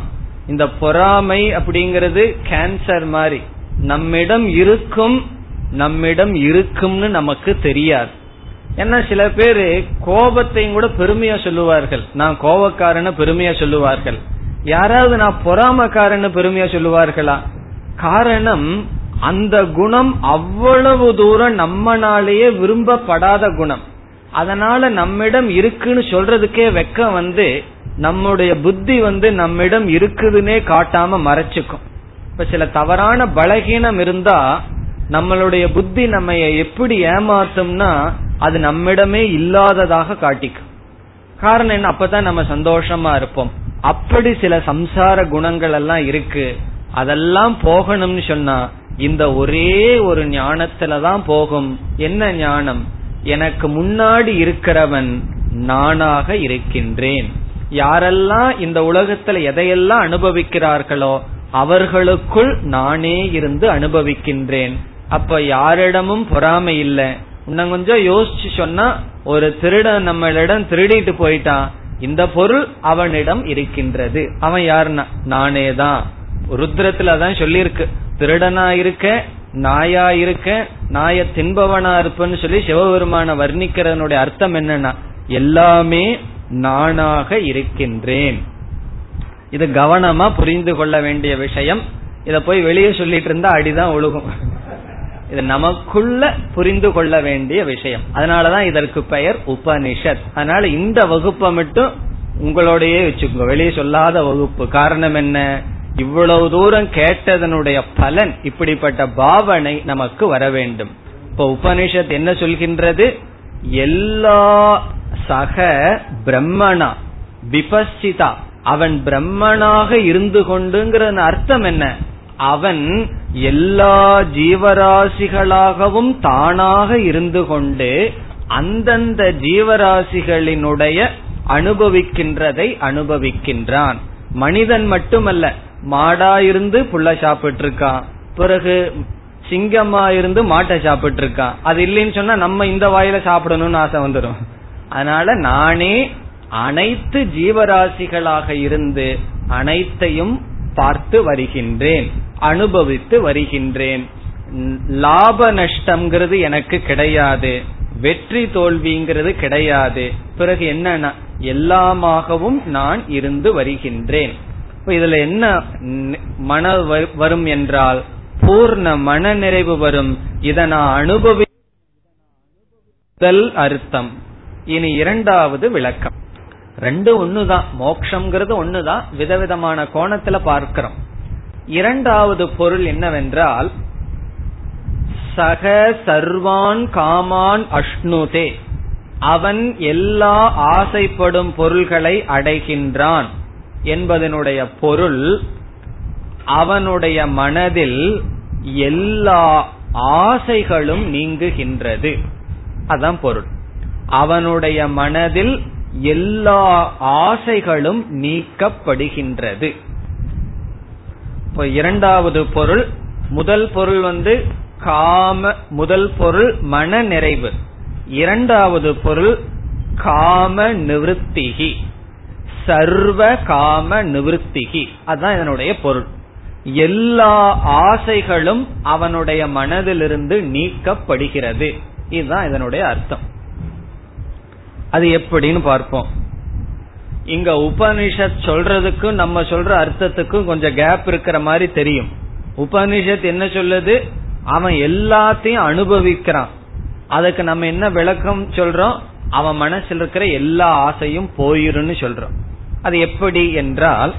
இந்த பொறாமை அப்படிங்கிறது கேன்சர் மாதிரி. நம்மிடம் இருக்கும் நம்மிடம் இருக்கும்னு நமக்கு தெரியாது. ஏன்னா சில பேரு கோபத்தையும் கூட பெருமையா சொல்லுவார்கள். நான் கோபக்காரன பெருமையா சொல்லுவார்கள். யாராவது நான் பொறாமக்காரன்னு பெருமையா சொல்லுவார்களா? காரணம் அந்த குணம் அவ்வளவு தூரம் நம்மனாலேயே விரும்பப்படாத குணம். அதனால நம்மிடம் இருக்குன்னு சொல்றதுக்கே வெக்கம் வந்து நம்முடைய புத்தி வந்து நம்மிடம் இருக்குதுன்னே காட்டாம மறைச்சுக்கும். இப்ப சில தவறான பலகீனம் இருந்தா நம்மளுடைய புத்தி நம்ம எப்படி ஏமாத்தும்னா அது நம்மிடமே இல்லாததாக காட்டிக்கும். காரணம் என்ன? அப்பதான் நம்ம சந்தோஷமா இருப்போம். அப்படி சில சம்சார குணங்கள் எல்லாம் இருக்கு. அதெல்லாம் போகணும்னு சொன்னா இந்த ஒரே ஒரு ஞானத்துலதான் போகும். என்ன ஞானம்? எனக்கு முன்னாடி இருக்கிறவன் நானாக இருக்கின்றேன். யாரெல்லாம் இந்த உலகத்துல எதையெல்லாம் அனுபவிக்கிறார்களோ அவர்களுக்குள் நானே இருந்து அனுபவிக்கின்றேன். அப்ப யாரிடமும் பொறாமை இல்லை. இன்னும் கொஞ்சம் யோசிச்சு சொன்னா ஒரு திருடன் நம்மளிடம் திருடிட்டு போயிட்டான். இந்த பொருள் அவனிடம் இருக்கின்றது. அவன் யாருன்னா நானே தான். ருத்ரத்துல தான் சொல்லியிருக்கு. திருடனா இருக்க நாயா இருக்க நாய தின்பவனா இருப்பேன்னு சொல்லி சிவபெருமான வர்ணிக்கிறதனுடைய அர்த்தம் என்னன்னா எல்லாமே நானாக இருக்கின்றேன். இது கவனமா புரிந்து கொள்ள வேண்டிய விஷயம். இத போய் வெளியே சொல்லிட்டு இருந்தா அடிதான் ஒழுகும். இது நமக்குள்ள புரிந்து கொள்ள வேண்டிய விஷயம். அதனாலதான் இதற்கு பெயர் உபனிஷத். அதனால இந்த வகுப்பை மட்டும் உங்களோடயே வச்சுக்கோங்க. வெளியே சொல்லாத வகுப்பு. காரணம் என்ன? இவ்வளவு தூரம் கேட்டதனுடைய பலன் இப்படிப்பட்ட பாவனை நமக்கு வர வேண்டும். இப்ப உபனிஷத் என்ன சொல்கின்றது? எல்லா சக பிரம்மணா விபஸ்சிதா அவன் பிரம்மனாக இருந்து கொண்டுங்கிற அர்த்தம் என்ன? அவன் எல்லா ஜீவராசிகளாகவும் தானாக இருந்து கொண்டு அந்தந்த ஜீவராசிகளினுடைய அனுபவிக்கின்றதை அனுபவிக்கின்றான். மனிதன் மட்டுமல்ல மாடா இருந்து புள்ள சாப்பிட்டு இருக்கான் பிறகு சிங்கமா இருந்து மாட்டை சாப்பிட்டு இருக்கான் அது இல்லைன்னு சொன்னா நம்ம இந்த வாயில சாப்பிடணும்னு ஆசை வந்துடும் அதனால நானே அனைத்து ஜீவராசிகளாக இருந்து அனைத்தையும் பார்த்து வருகின்றேன். அனுபவித்து வருகின்றேன். லாப நஷ்டம்ங்கிறது எனக்கு கிடையாது. வெற்றி தோல்விங்கிறது கிடையாது. பிறகு என்னன்னா? எல்லாமாகவும் நான் இருந்து வருகின்றேன். இதுல என்ன மன வரும் என்றால் பூர்ண மன நிறைவு வரும். இதை நான் அனுபவித்தல் அர்த்தம். இனி இரண்டாவது விளக்கம். ரெண்டு ஒண்ணுதான். மோக்ஷங்கிறது ஒண்ணுதான். விதவிதமான கோணத்துல பார்க்கிறோம். இரண்டாவது பொருள் என்னவென்றால் சக சர்வான் காமான் அஷ்ணுதே. அவன் எல்லா ஆசைப்படும் பொருள்களை அடைகின்றான் என்பதனுடைய பொருள் அவனுடைய மனதில் எல்லா ஆசைகளும் நீங்குகின்றது. அதான் பொருள். அவனுடைய மனதில் எல்லா ஆசைகளும் நீக்கப்படுகின்றது. இப்போ இரண்டாவது பொருள் முதல் பொருள் வந்து காம முதல் பொருள் மன நிறைவு. இரண்டாவது பொருள் காம நிவத்திகி. சர்வ காம நிவத்திகி. அதுதான் இதனுடைய பொருள். எல்லா ஆசைகளும் அவனுடைய மனதிலிருந்து நீக்கப்படுகிறது. இதுதான் இதனுடைய அர்த்தம். அது எப்படின்னு பார்ப்போம். இங்க உபனிஷத் சொல்றதுக்கும் நம்ம சொல்ற அர்த்தத்துக்கும் கொஞ்சம் கேப் இருக்கிற மாதிரி தெரியும். உபனிஷத் என்ன சொல்லுது? அவன் எல்லாத்தையும் அனுபவிக்கிறான். அதுக்கு நம்ம என்ன விளக்கம் சொல்றோம்? அவன் மனசில் இருக்கிற எல்லா ஆசையும் போயிருன்னு சொல்றோம். அது எப்படி என்றால்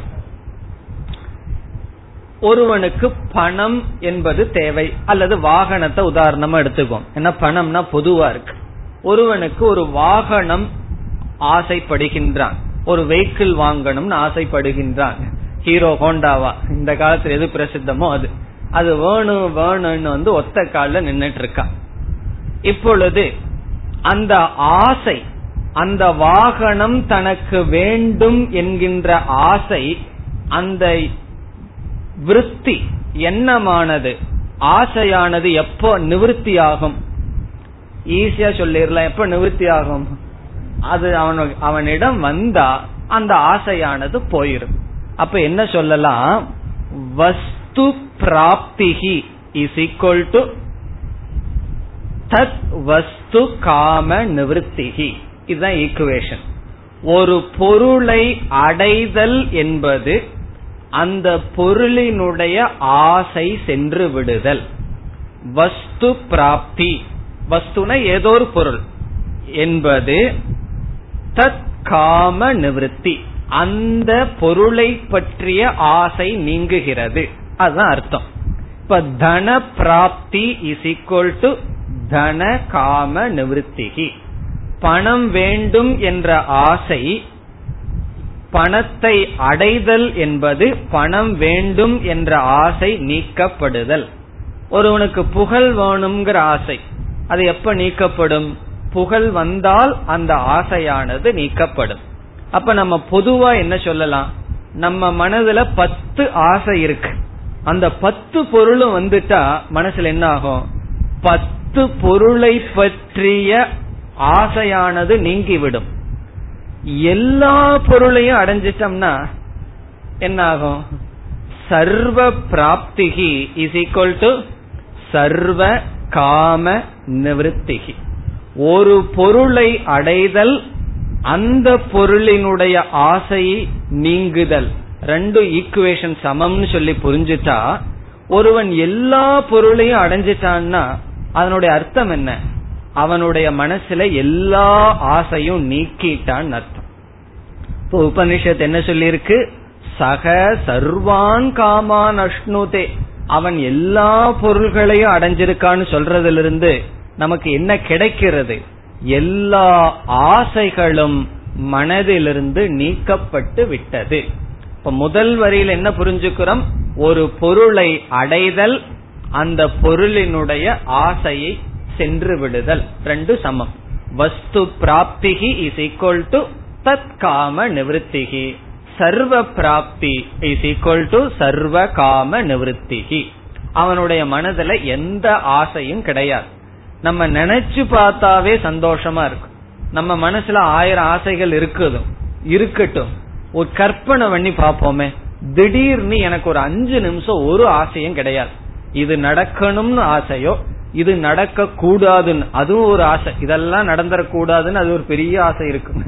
ஒருவனுக்கு பணம் என்பது தேவை அல்லது வாகனத்தை உதாரணமா எடுத்துக்கோம் ஏன்னா பணம்னா பொதுவா இருக்கு. ஒருவனுக்கு ஒரு வாகனம் ஆசைப்படுகின்றான். ஒரு வெஹிக்கிள் வாங்கணும்னு ஆசைப்படுகின்றான் ஹீரோ ஹோண்டாவா இந்த காலத்துல எது பிரசித்தமோ அது. அது வேணும் வேணும்னு வந்து ஒத்த காலில் நின்றுட்டு இருக்கான் இப்பொழுது அந்த ஆசை அந்த வாகனம் தனக்கு வேண்டும் என்கின்ற ஆசை அந்த விருத்தி எண்ணமானது ஆசையானது எப்போ நிவர்த்தி ஆகும் ஈஸியா சொல்லிடலாம். எப்ப நிவர்த்தி ஆகும் அது அவன் அவனிடம் வந்தா அந்த ஆசையானது போயிரும். அப்ப என்ன சொல்லலாம்? வஸ்து பிராப்திகி இஸ் ஈக்வல் டு தத் வஸ்து காம நிவத்திகி இதுதான் ஈக்குவேஷன் ஒரு பொருளை அடைதல் என்பது அந்த பொருளினுடைய ஆசை சென்று விடுதல். வஸ்து பிராப்தி. வஸ்துன ஏதோ ஒரு பொருள். என்பது தத் காம நிவத்தி அந்த பொருளை பற்றிய ஆசை நீங்குகிறது. அதுதான் அர்த்தம். இப்ப தன பிராப்தி இஸ் ஈக்வல் டு தன காம நிவத்திகி பணம் வேண்டும் என்ற ஆசை பணத்தை அடைதல் என்பது பணம் வேண்டும் என்ற ஆசை நீக்கப்படுதல். ஒருவனுக்கு புகழ் வேணுங்கிற ஆசை அது எப்ப நீக்கப்படும்? புகழ் வந்தால் அந்த ஆசையானது நீக்கப்படும். அப்ப நம்ம பொதுவா என்ன சொல்லலாம்? நம்ம மனதுல பத்து ஆசை இருக்கு. அந்த பத்து பொருளும் வந்துட்டா மனசுல என்ன ஆகும்? பத்து பொருளை பற்றிய ஆசையானது நீங்கிவிடும். எல்லா பொருளையும் அடைஞ்சிட்டோம்னா என்ன ஆகும்? சர்வ பிராப்திகி இஸ் ஈக்வல் டு சர்வ காம நிவத்திகி. ஒரு பொருளை அடைதல் அந்த பொருளினுடைய ஆசையை நீங்குதல். ரெண்டு ஈக்குவேஷன் சமம்னு சொல்லி புரிஞ்சுட்டா ஒருவன் எல்லா பொருளையும் அடைஞ்சிட்டான்னா அதனுடைய அர்த்தம் என்ன? அவனுடைய மனசுல எல்லா ஆசையும் நீக்கிட்டான் அர்த்தம். இப்போ உபனிஷத் என்ன சொல்லியிருக்கு? சக சர்வான் காமான் அஷ்ணுதே. அவன் எல்லா பொருள்களையும் அடைஞ்சிருக்கான்னு சொல்றதிலிருந்து இருந்து நமக்கு என்ன கிடைக்கிறது? எல்லா ஆசைகளும் மனதிலிருந்து நீக்கப்பட்டு விட்டது. இப்ப முதல் வரியில் என்ன புரிஞ்சுக்கிறோம்? ஒரு பொருளை அடைதல் அந்த பொருளினுடைய ஆசையை சென்று விடுதல். ரெண்டு சமம். வஸ்து பிராப்திகி இஸ் ஈக்வல் டு தத் காம நிவத்திகி சர்வ பிராப்தி இஸ் ஈக்வல் டு சர்வ காம நிவத்திகி அவனுடைய மனதுல எந்த ஆசையும் கிடையாது. நம்ம நினைச்சு பார்த்தாவே சந்தோஷமா இருக்கும். நம்ம மனசுல ஆயிரம் ஆசைகள் இருக்குதும் இருக்கட்டும். ஒரு கற்பனை பண்ணி பார்ப்போமே. திடீர்னு எனக்கு ஒரு அஞ்சு நிமிஷம் ஒரு ஆசையும் கிடையாது. இது நடக்கணும்னு ஆசையோ இது நடக்க கூடாதுன்னு அதுவும் ஒரு ஆசை. இதெல்லாம் நடந்துடக்கூடாதுன்னு அது ஒரு பெரிய ஆசை இருக்கும்.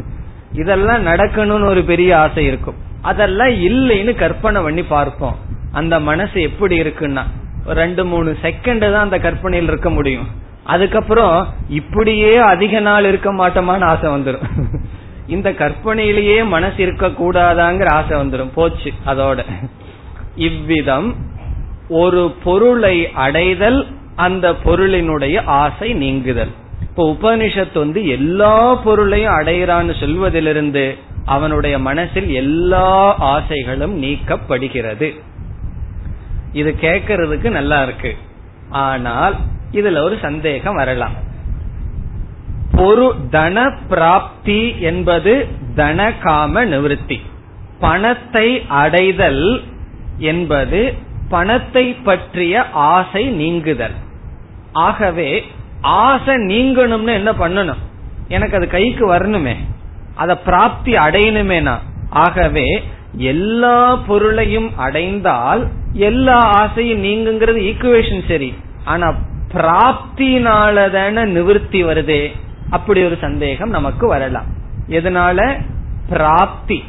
இதெல்லாம் நடக்கணும்னு ஒரு பெரிய ஆசை இருக்கும். அதெல்லாம் இல்லைன்னு கற்பனை பண்ணி பார்ப்போம். அந்த மனசு எப்படி இருக்குன்னா ரெண்டு மூணு செகண்ட் தான் அந்த கற்பனையில் இருக்க முடியும். அதுக்கப்புறம் இப்படியே அதிக நாள் இருக்க மாட்டோமான்னு ஆசை வந்துடும் இந்த கற்பனையிலேயே மனசு இருக்க கூடாதாங்கிற ஆசை வந்துடும் போச்சு அதோட. இவ்விதம் ஒரு பொருளை அடைதல் அந்த பொருளினுடைய ஆசை நீங்குதல். இப்ப உபனிஷத்து வந்து எல்லா பொருளையும் அடையிறான்னு சொல்வதிலிருந்து அவனுடைய மனசில் எல்லா ஆசைகளும் நீக்கப்படுகிறது. இது கேட்கறதுக்கு நல்லா இருக்கு. ஆனால் இதுல ஒரு சந்தேகம் வரலாம். பொரு தன பிராப்தி என்பது தன காம நிவர்த்தி. பணத்தை அடைதல் என்பது பணத்தை பற்றிய ஆசை நீங்குதல். ஆகவே ஆசை நீங்கணும்னு என்ன பண்ணணும்? எனக்கு அது கைக்கு வரணுமே. அத பிராப்தி அடையணுமேனா? ஆகவே எல்லா பொருளையும் அடைந்தால் எல்லா ஆசையும் நீங்குங்கிறது ஈக்குவேஷன் சரி. ஆனா பிராப்தினாலதான நிவர்த்தி வருதே? அப்படி ஒரு சந்தேகம் நமக்கு வரலாம். எதனால? பிராப்தி.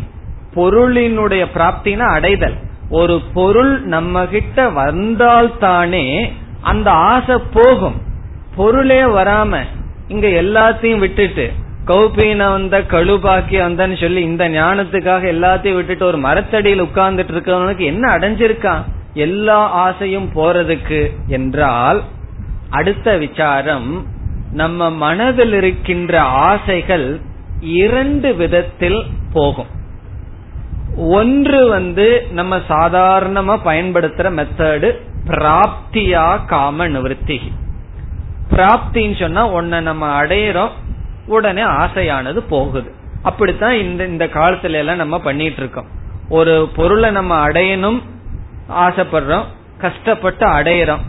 பொருளினுடைய பிராப்தினா அடைதல். ஒரு பொருள் நம்ம கிட்ட வந்தால் தானே அந்த ஆசை போகும். பொருளே வராம இங்க எல்லாத்தையும் விட்டுட்டு கௌபீன வந்த கழுபாக்கி வந்தன்னு சொல்லி இந்த ஞானத்துக்காக எல்லாத்தையும் விட்டுட்டு ஒரு மரத்தடியில் உட்கார்ந்துட்டு இருக்கவனுக்கு என்ன அடைஞ்சிருக்கான்? எல்லா ஆசையும் போறதுக்கு என்றால் அடுத்த விசாரம் நம்ம மனதில் இருக்கின்ற ஆசைகள் இரண்டு விதத்தில் போகும். ஒன்று வந்து நம்ம சாதாரணமா பயன்படுத்துற மெத்தடு பிராப்தியா காம நிவர்த்தி. பிராப்தின்னு சொன்னா ஒன்ன நம்ம அடையிறோம் உடனே ஆசையானது போகுது. அப்படித்தான் இந்த இந்த காலத்துல எல்லாம் நம்ம பண்ணிட்டு இருக்கோம் ஒரு பொருளை நம்ம அடையணும் ஆசைப்படுறோம் கஷ்டப்பட்டு அடையிறோம்.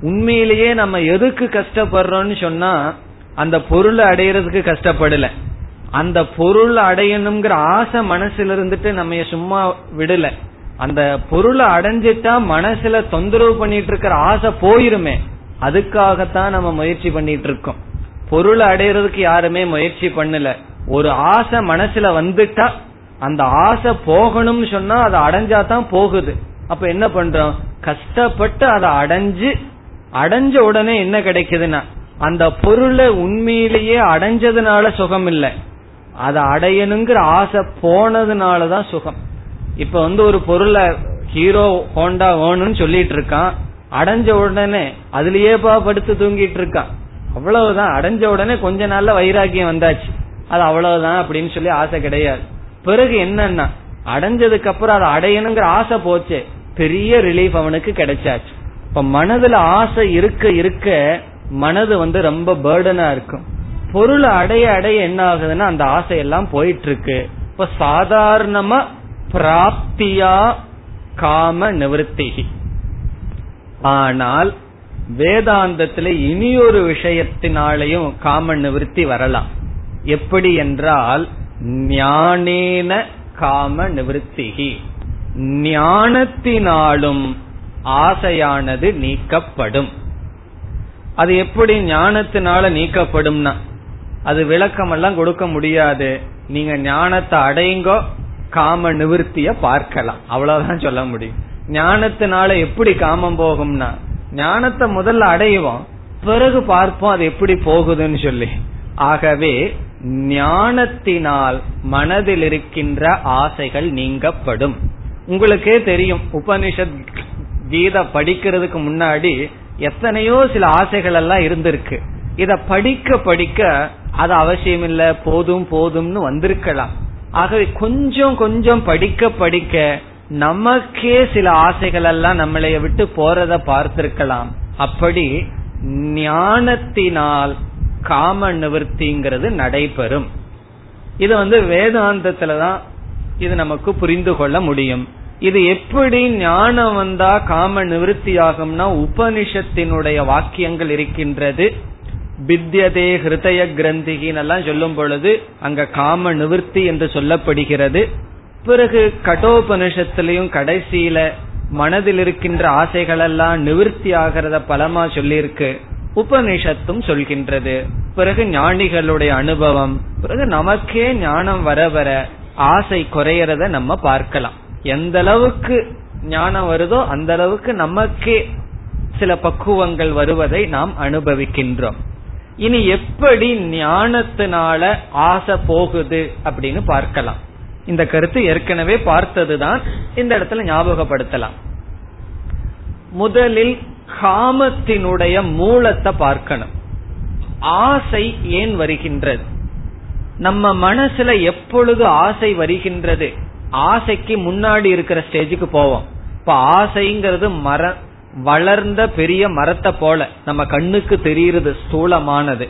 உண்மையிலேயே நம்ம எதுக்கு கஷ்டப்படுறோம்னு சொன்னா அந்த பொருளை அடையிறதுக்கு கஷ்டப்படல. அந்த பொருள் அடையணுங்கிற ஆசை மனசுல இருந்துட்டு நம்ம சும்மா விடல. அந்த பொருளை அடைஞ்சிட்டா மனசுல தொந்தரவு பண்ணிட்டு இருக்கிற ஆசை போயிருமே. அதுக்காகத்தான் நம்ம முயற்சி பண்ணிட்டு இருக்கோம் பொருளை அடையிறதுக்கு யாருமே முயற்சி பண்ணல. ஒரு ஆசை மனசுல வந்துட்டா அந்த ஆசை போகணும்னு சொன்னா அதை அடைஞ்சா தான் போகுது. அப்ப என்ன பண்றோம்? கஷ்டப்பட்டு அதை அடைஞ்சு அடைஞ்ச உடனே என்ன கிடைக்குதுன்னா அந்த பொருளை உண்மையிலேயே அடைஞ்சதுனால சுகம் இல்லை அதை அடையணுங்கிற ஆசை போனதுனாலதான் சுகம். இப்ப வந்து ஒரு பொருளை ஹீரோ ஹோண்டா வேணும்னு சொல்லிட்டு இருக்கான் அடைஞ்ச உடனே அதுலயேப்பா படுத்து தூங்கிட்டு இருக்கான். அவ்வளவுதான். அடைஞ்ச உடனே கொஞ்ச நாள்ல வைராக்கியம் வந்தாச்சு. அது அவ்வளவுதான் அப்படின்னு சொல்லி ஆசை கிடையாது. பிறகு என்னன்னா அடைஞ்சதுக்கு அப்புறம் அதை அடையணுங்கிற ஆசை போச்சு. பெரிய ரிலீஃப் அவனுக்கு கிடைச்சாச்சு. இப்ப மனதுல ஆசை இருக்க இருக்க மனது வந்து ரொம்ப பேர்டனா இருக்கும். பொருள் அடைய அடைய என்ன ஆகுதுன்னா அந்த ஆசை எல்லாம் போயிட்டு இருக்கு இப்ப சாதாரணமா பிராப்தியா காம நிவர்த்தி ஆனால் வேதாந்தத்துல இனியொரு விஷயத்தினாலையும் காம நிவர்த்தி வரலாம். எப்படி என்றால் ஞானேன காம நிவர்த்திகி. ஞானத்தினாலும் ஆசையானது நீக்கப்படும். அது எப்படி ஞானத்தினால நீக்கப்படும்னா அது விளக்கம் எல்லாம் கொடுக்க முடியாது. நீங்க ஞானத்தை அடையுங்கோ காம நிவர்த்திய பார்க்கலாம். அவ்வளவுதான் சொல்ல முடியும். ஞானத்தினால எப்படி காமம் போகும்னா ஞானத்தை முதல்ல அடையுவோம் பிறகு பார்ப்போம் அது எப்படி போகுதுன்னு சொல்லி. ஆகவே ஞானத்தினால் மனதில் இருக்கின்ற ஆசைகள் நீங்கப்படும். உங்களுக்கே தெரியும் உபனிஷத் கீதை படிக்கிறதுக்கு முன்னாடி எத்தனையோ சில ஆசைகள் எல்லாம் இருந்திருக்கு. இத படிக்க படிக்க அது அவசியம் இல்ல போதும் போதும்னு வந்திருக்கலாம். ஆகவே கொஞ்சம் கொஞ்சம் படிக்க படிக்க நமக்கே சில ஆசைகள் எல்லாம் நம்மளைய விட்டு போறத பார்த்திருக்கலாம். அப்படி ஞானத்தினால் காம நிவர்த்திங்கிறது நடைபெறும். இது வந்து வேதாந்தத்துலதான் இது நமக்கு புரிந்து கொள்ள முடியும். இது எப்படி ஞானம் வந்தா காம நிவர்த்தி ஆகும்னா உபனிஷத்தினுடைய வாக்கியங்கள் இருக்கின்றது. பித்தியதே ஹிருதய கிரந்திகின் எல்லாம் சொல்லும் பொழுது அங்க காம நிவர்த்தி என்று சொல்லப்படுகிறது. பிறகு கடோபனிஷத்திலையும் கடைசியில மனதில் இருக்கின்ற ஆசைகள் எல்லாம் நிவர்த்தி ஆகிறத பலமா சொல்லியிருக்கு. உபனிஷத்தும் சொல்கின்றது. பிறகு ஞானிகளுடைய அனுபவம். பிறகு நமக்கே ஞானம் வர வர ஆசை குறையறத நம்ம பார்க்கலாம். எந்த அளவுக்கு ஞானம் வருதோ அந்த அளவுக்கு நமக்கே சில பக்குவங்கள் வருவதை நாம் அனுபவிக்கின்றோம். இனி எப்படி ஞானத்தினால ஆசை போகுது அப்படின்னு பார்க்கலாம். இந்த கருத்து ஏற்கனவே பார்த்ததுதான். இந்த இடத்துல ஞாபகப்படுத்தலாம். முதலில் காமத்தினுடைய மூலத்தை பார்க்கணும். ஆசை ஏன் வருகின்றது? நம்ம மனசுல எப்பொழுது ஆசை வருகின்றது? ஆசைக்கு முன்னாடி இருக்கிற ஸ்டேஜுக்கு போவோம். இப்ப ஆசைங்கிறது மர வளர்ந்த பெரிய மரத்தை போல நம்ம கண்ணுக்கு தெரியுறது ஸ்தூலமானது.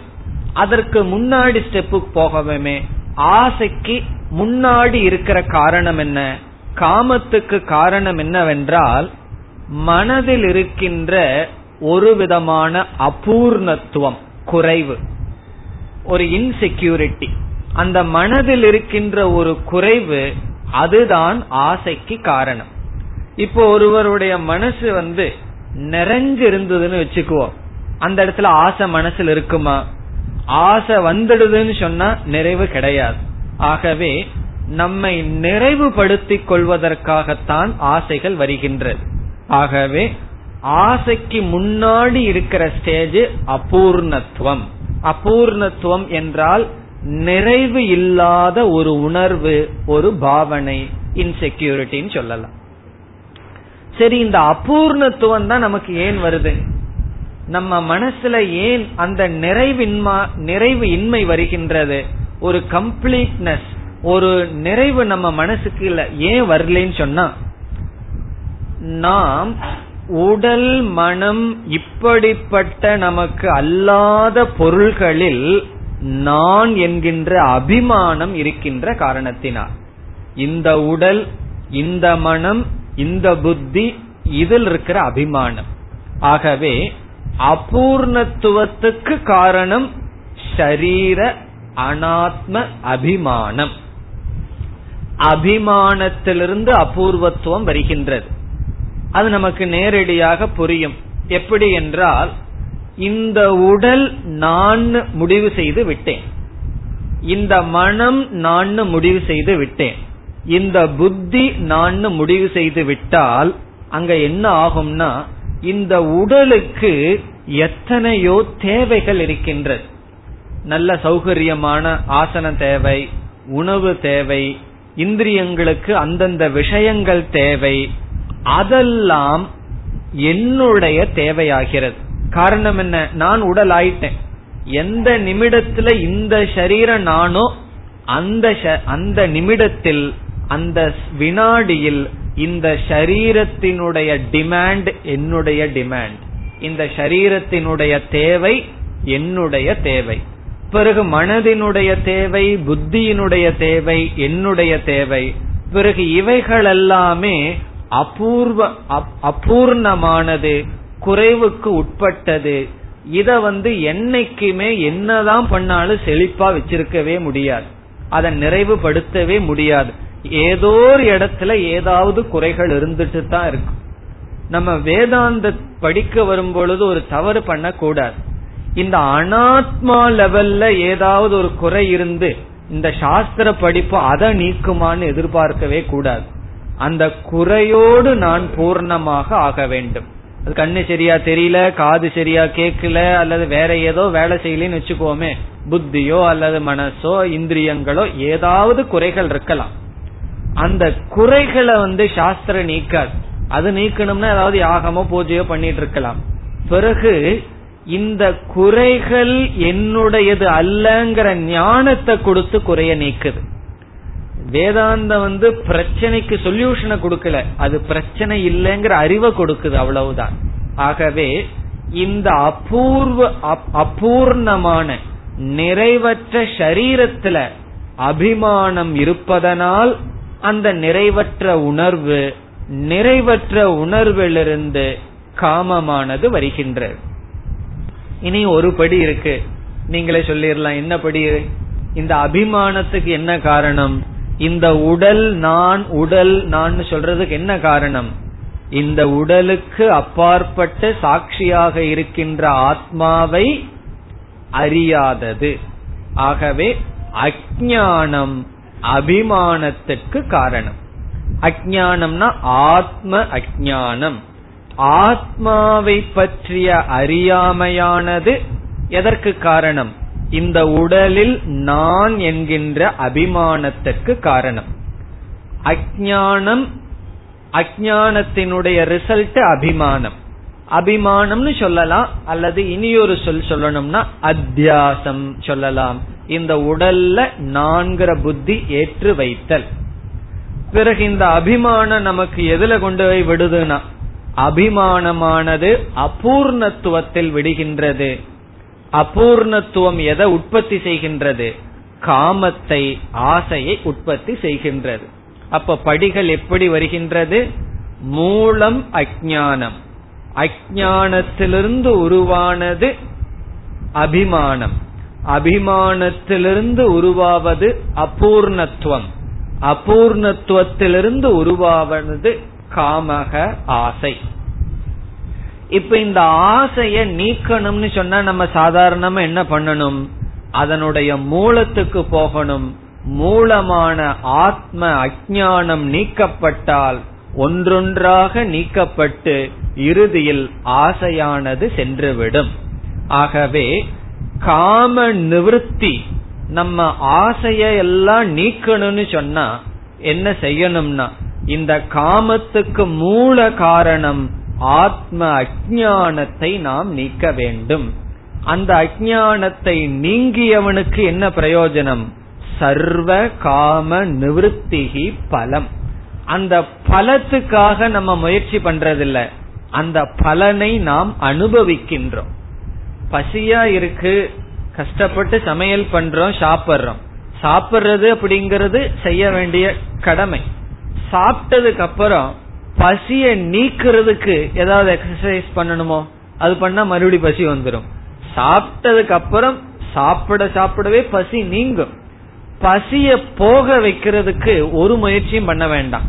அதற்கு முன்னாடி ஸ்டெப்புக்கு போகவே ஆசைக்கு முன்னாடி இருக்கிற காரணம் என்ன? காமத்துக்கு காரணம் என்னவென்றால் மனதில் இருக்கின்ற ஒரு விதமான அபூர்ணத்துவம் குறைவு. ஒரு இன்செக்யூரிட்டி அந்த மனதில் இருக்கின்ற ஒரு குறைவு அதுதான் ஆசைக்கு காரணம். இப்போ ஒருவருடைய மனசு வந்து நிறைஞ்சு இருந்ததுன்னு வச்சுக்குவோம். அந்த இடத்துல ஆசை மனசுல இருக்குமா? ஆசை வந்துடுதுன்னு சொன்னா நிறைவு கிடையாது. ஆகவே நம்மை நிறைவுபடுத்திக் கொள்வதற்காகத்தான் ஆசைகள் வருகின்றது. ஆகவே ஆசைக்கு முன்னாடி இருக்கிற ஸ்டேஜ் அபூர்ணத்துவம். அபூர்ணத்துவம் என்றால் நிறைவு இல்லாத ஒரு உணர்வு ஒரு பாவனை இன்செக்யூரிட்டின்னு சொல்லலாம். சரி இந்த அபூர்ணத்துவம் தான் நமக்கு ஏன் வருது? நம்ம மனசுல ஏன் அந்த நிறைவின்மா நிறைவு இன்மை வருகின்றது? ஒரு கம்ப்ளீட்னஸ் ஒரு நிறைவு நம்ம மனசுக்கு இல்ல ஏன் வரலன்னு சொன்னா நாம் உடல் மனம் இப்படிப்பட்ட நமக்கு அல்லாத பொருள்களில் நான் என்கின்ற அபிமானம் இருக்கின்ற காரணத்தினால். இந்த உடல் இந்த மனம் இந்த புத்தி இதில் இருக்கிற அபிமானம். ஆகவே அபூர்ணத்துவத்துக்கு காரணம் ஷரீர அனாத்ம அபிமானம். அபிமானத்திலிருந்து அபூர்வத்துவம் வருகின்றது. அது நமக்கு நேரடியாக புரியும். எப்படி என்றால் இந்த உடல் நான் முடிவு செய்து விட்டேன். இந்த மனம் நான் முடிவு செய்து விட்டேன். இந்த புத்தி நான் முடிவு செய்து விட்டால் அங்க என்ன ஆகும்னா இந்த உடலுக்கு எத்தனையோ தேவைகள் இருக்கின்றது. நல்ல சௌகரியமான ஆசன தேவை உணவு தேவை இந்திரியங்களுக்கு அந்தந்த விஷயங்கள் தேவை அதெல்லாம் என்னுடைய தேவையாகிறது. காரணம் என்ன? நான் உடல் ஆயிட்டேன். எந்த நிமிடத்துல இந்த சரீரம் நானோ அந்த அந்த நிமிடத்தில் அந்த வினாடியில் இந்த சரீரத்தினுடைய டிமாண்ட் என்னுடைய டிமாண்ட் இந்த சரீரத்தினுடைய தேவை என்னுடைய தேவை. பிறகு மனதினுடைய தேவை புத்தியினுடைய தேவை என்னுடைய தேவை. பிறகு இவைகள் எல்லாமே அபூர்வ அபூர்ணமானது. குறைவுக்கு உட்பட்டது. இத வந்து என்னைக்குமே என்னதான் பண்ணாலும் செழிப்பா வச்சிருக்கவே முடியாது. அதை நிறைவுபடுத்தவே முடியாது. ஏதோ ஒரு இடத்துல ஏதாவது குறைகள் இருந்துட்டு தான் இருக்கும் நம்ம வேதாந்த படிக்க வரும் பொழுது ஒரு தவறு பண்ண கூடாது இந்த அனாத்மா லெவல்ல ஏதாவது ஒரு குறை இருந்து இந்த சாஸ்திர படிப்பு அதை நீக்குமான்னு எதிர்பார்க்கவே கூடாது. அந்த குறையோடு நான் பூர்ணமாக ஆக வேண்டும். அது கண்ணு சரியா தெரியல காது சரியா கேட்கல அல்லது வேற ஏதோ வேலை செய்யலன்னு வச்சுக்கோமே புத்தியோ அல்லது மனசோ இந்திரியங்களோ ஏதாவது குறைகள் இருக்கலாம். அந்த குறைகளை வந்து சாஸ்திரம் நீக்காது. அது நீக்கணும்னா ஏதாவது யாகமோ பூஜையோ பண்ணிட்டு இருக்கலாம். பிறகு இந்த குறைகள் என்னுடையது அல்லங்கிற ஞானத்தை கொடுத்து குறைய நீக்குது. வேதாந்தம் வந்து பிரச்சனைக்கு சொல்யூஷனை கொடுக்கல. அது பிரச்சனை இல்லைங்கிற அறிவை கொடுக்குது அவ்வளவுதான். ஆகவே இந்த அபூர்வ அபூர்ணமான நிறைவற்ற சரீரத்துல அபிமானம் இருப்பதனால் அந்த நிறைவற்ற உணர்வு நிறைவற்ற உணர்விலிருந்து காமமானது வருகின்றது. இனி ஒரு படி இருக்கு. நீங்களே சொல்லிடலாம் என்ன படி? இந்த அபிமானத்துக்கு என்ன காரணம்? இந்த உடல் நான் உடல் நான் சொல்றதுக்கு என்ன காரணம்? இந்த உடலுக்கு அப்பாற்பட்டு சாட்சியாக இருக்கின்ற ஆத்மாவை அறியாதது. ஆகவே அஜானம் அபிமானத்துக்கு காரணம். அஜானம்னா ஆத்ம அஜானம் ஆத்மாவை பற்றிய அறியாமையானது எதற்கு காரணம்? இந்த உடலில் நான் என்கின்ற அபிமானத்துக்கு காரணம். அஜானம் அஜானத்தினுடைய ரிசல்ட் அபிமானம். அபிமானம்னு சொல்லலாம் அல்லது இனியொரு சொல் சொல்லணும்னா அத்தியாசம் சொல்லலாம். இந்த உடல்ல நான்கிற புத்தி ஏற்று வைத்தல். பிறகு இந்த அபிமானம் நமக்கு எதுல கொண்டு போய் விடுதுன்னா அபிமானமானது அபூர்ணத்துவத்தில் விடுகின்றது. அபூர்ணத்துவம் எதை உற்பத்தி செய்கின்றது? காமத்தை ஆசையை உற்பத்தி செய்கின்றது. அப்ப படிகள் எப்படி வருகின்றது? மூலம் அஜானம் அஜானத்திலிருந்து உருவானது அபிமானம். அபிமானத்திலிருந்து உருவாவது அபூர்ணத்துவம். அபூர்ணத்துவத்திலிருந்து உருவாவது காமக ஆசை. இப்ப இந்த ஆசைய நீக்கணும்னு சொன்னா நம்ம சாதாரணமா என்ன பண்ணணும்? அதனுடைய மூலத்துக்கு போகணும். மூலமான ஆத்ம அஜானம் நீக்கப்பட்டால் ஒன்றொன்றாக நீக்கப்பட்டு இறுதியில் ஆசையானது சென்றுவிடும். ஆகவே காம நிவர்த்தி நம்ம ஆசைய எல்லாம் நீக்கணும்னு சொன்னா என்ன செய்யணும்னா இந்த காமத்துக்கு மூல காரணம் ஆத்ம அஜானத்தை நாம் நீக்க வேண்டும். அந்த அஜானத்தை நீங்கியவனுக்கு என்ன பிரயோஜனம்? சர்வ காம நிவத்திகி பலம். அந்த பலத்துக்காக நம்ம முயற்சி பண்றதில்ல. அந்த பலனை நாம் அனுபவிக்கின்றோம். பசியா இருக்கு கஷ்டப்பட்டு சமையல் பண்றோம் சாப்பிடுறோம். சாப்பிடுறது அப்படிங்கறது செய்ய வேண்டிய கடமை. சாப்பிட்டதுக்கு அப்புறம் பசிய நீக்கிறதுக்கு ஏதாவது எக்ஸசைஸ் பண்ணணுமோ அது பண்ணா மறுபடி பசி வந்துடும் சாப்பிட்டதுக்கு அப்புறம் சாப்பிட சாப்பிடவே பசி நீங்கும். பசிய போக வைக்கிறதுக்கு ஒரு முயற்சியும் பண்ண வேண்டாம்.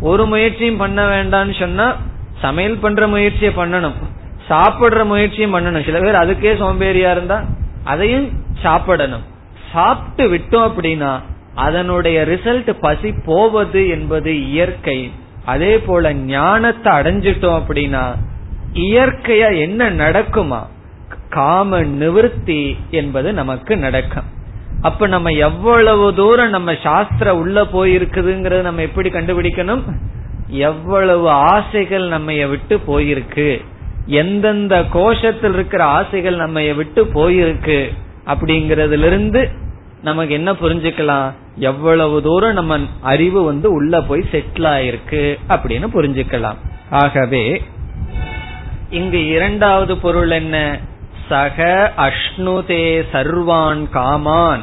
ஒரு முயற்சியும் பண்ண வேண்டாம்னு சொன்னா சமையல் பண்ற முயற்சியை பண்ணணும். சாப்பிடுற முயற்சியும் பண்ணணும். சில பேர் அதுக்கே சோம்பேறியா இருந்தா அதையும் சாப்பிடணும். சாப்பிட்டு விட்டோம் அப்படின்னா அதனுடைய ரிசல்ட் பசி போவது என்பது இயற்கை அதே போல ஞானத்தை அடைஞ்சிட்டோம் அப்படின்னா இயற்கையா என்ன நடக்குமா? காம நிவர்த்தி என்பது நமக்கு நடக்கும். அப்ப நம்ம எவ்வளவு தூரம் நம்ம சாஸ்திர உள்ள போயிருக்குதுங்கிறத நம்ம எப்படி கண்டுபிடிக்கணும்? எவ்வளவு ஆசைகள் நம்ம விட்டு போயிருக்கு? எந்தெந்த கோஷத்தில் இருக்கிற ஆசைகள் நம்ம விட்டு போயிருக்கு? அப்படிங்கறதுல இருந்து நமக்கு என்ன புரிஞ்சுக்கலாம்? எவ்வளவு தூரம் நம்ம அறிவு வந்து உள்ள போய் செட்டில் ஆயிருக்கு அப்படின்னு புரிஞ்சுக்கலாம். ஆகவே இங்கு இரண்டாவது பொருள் என்ன? சக அஷ்ணுதே சர்வான் காமான்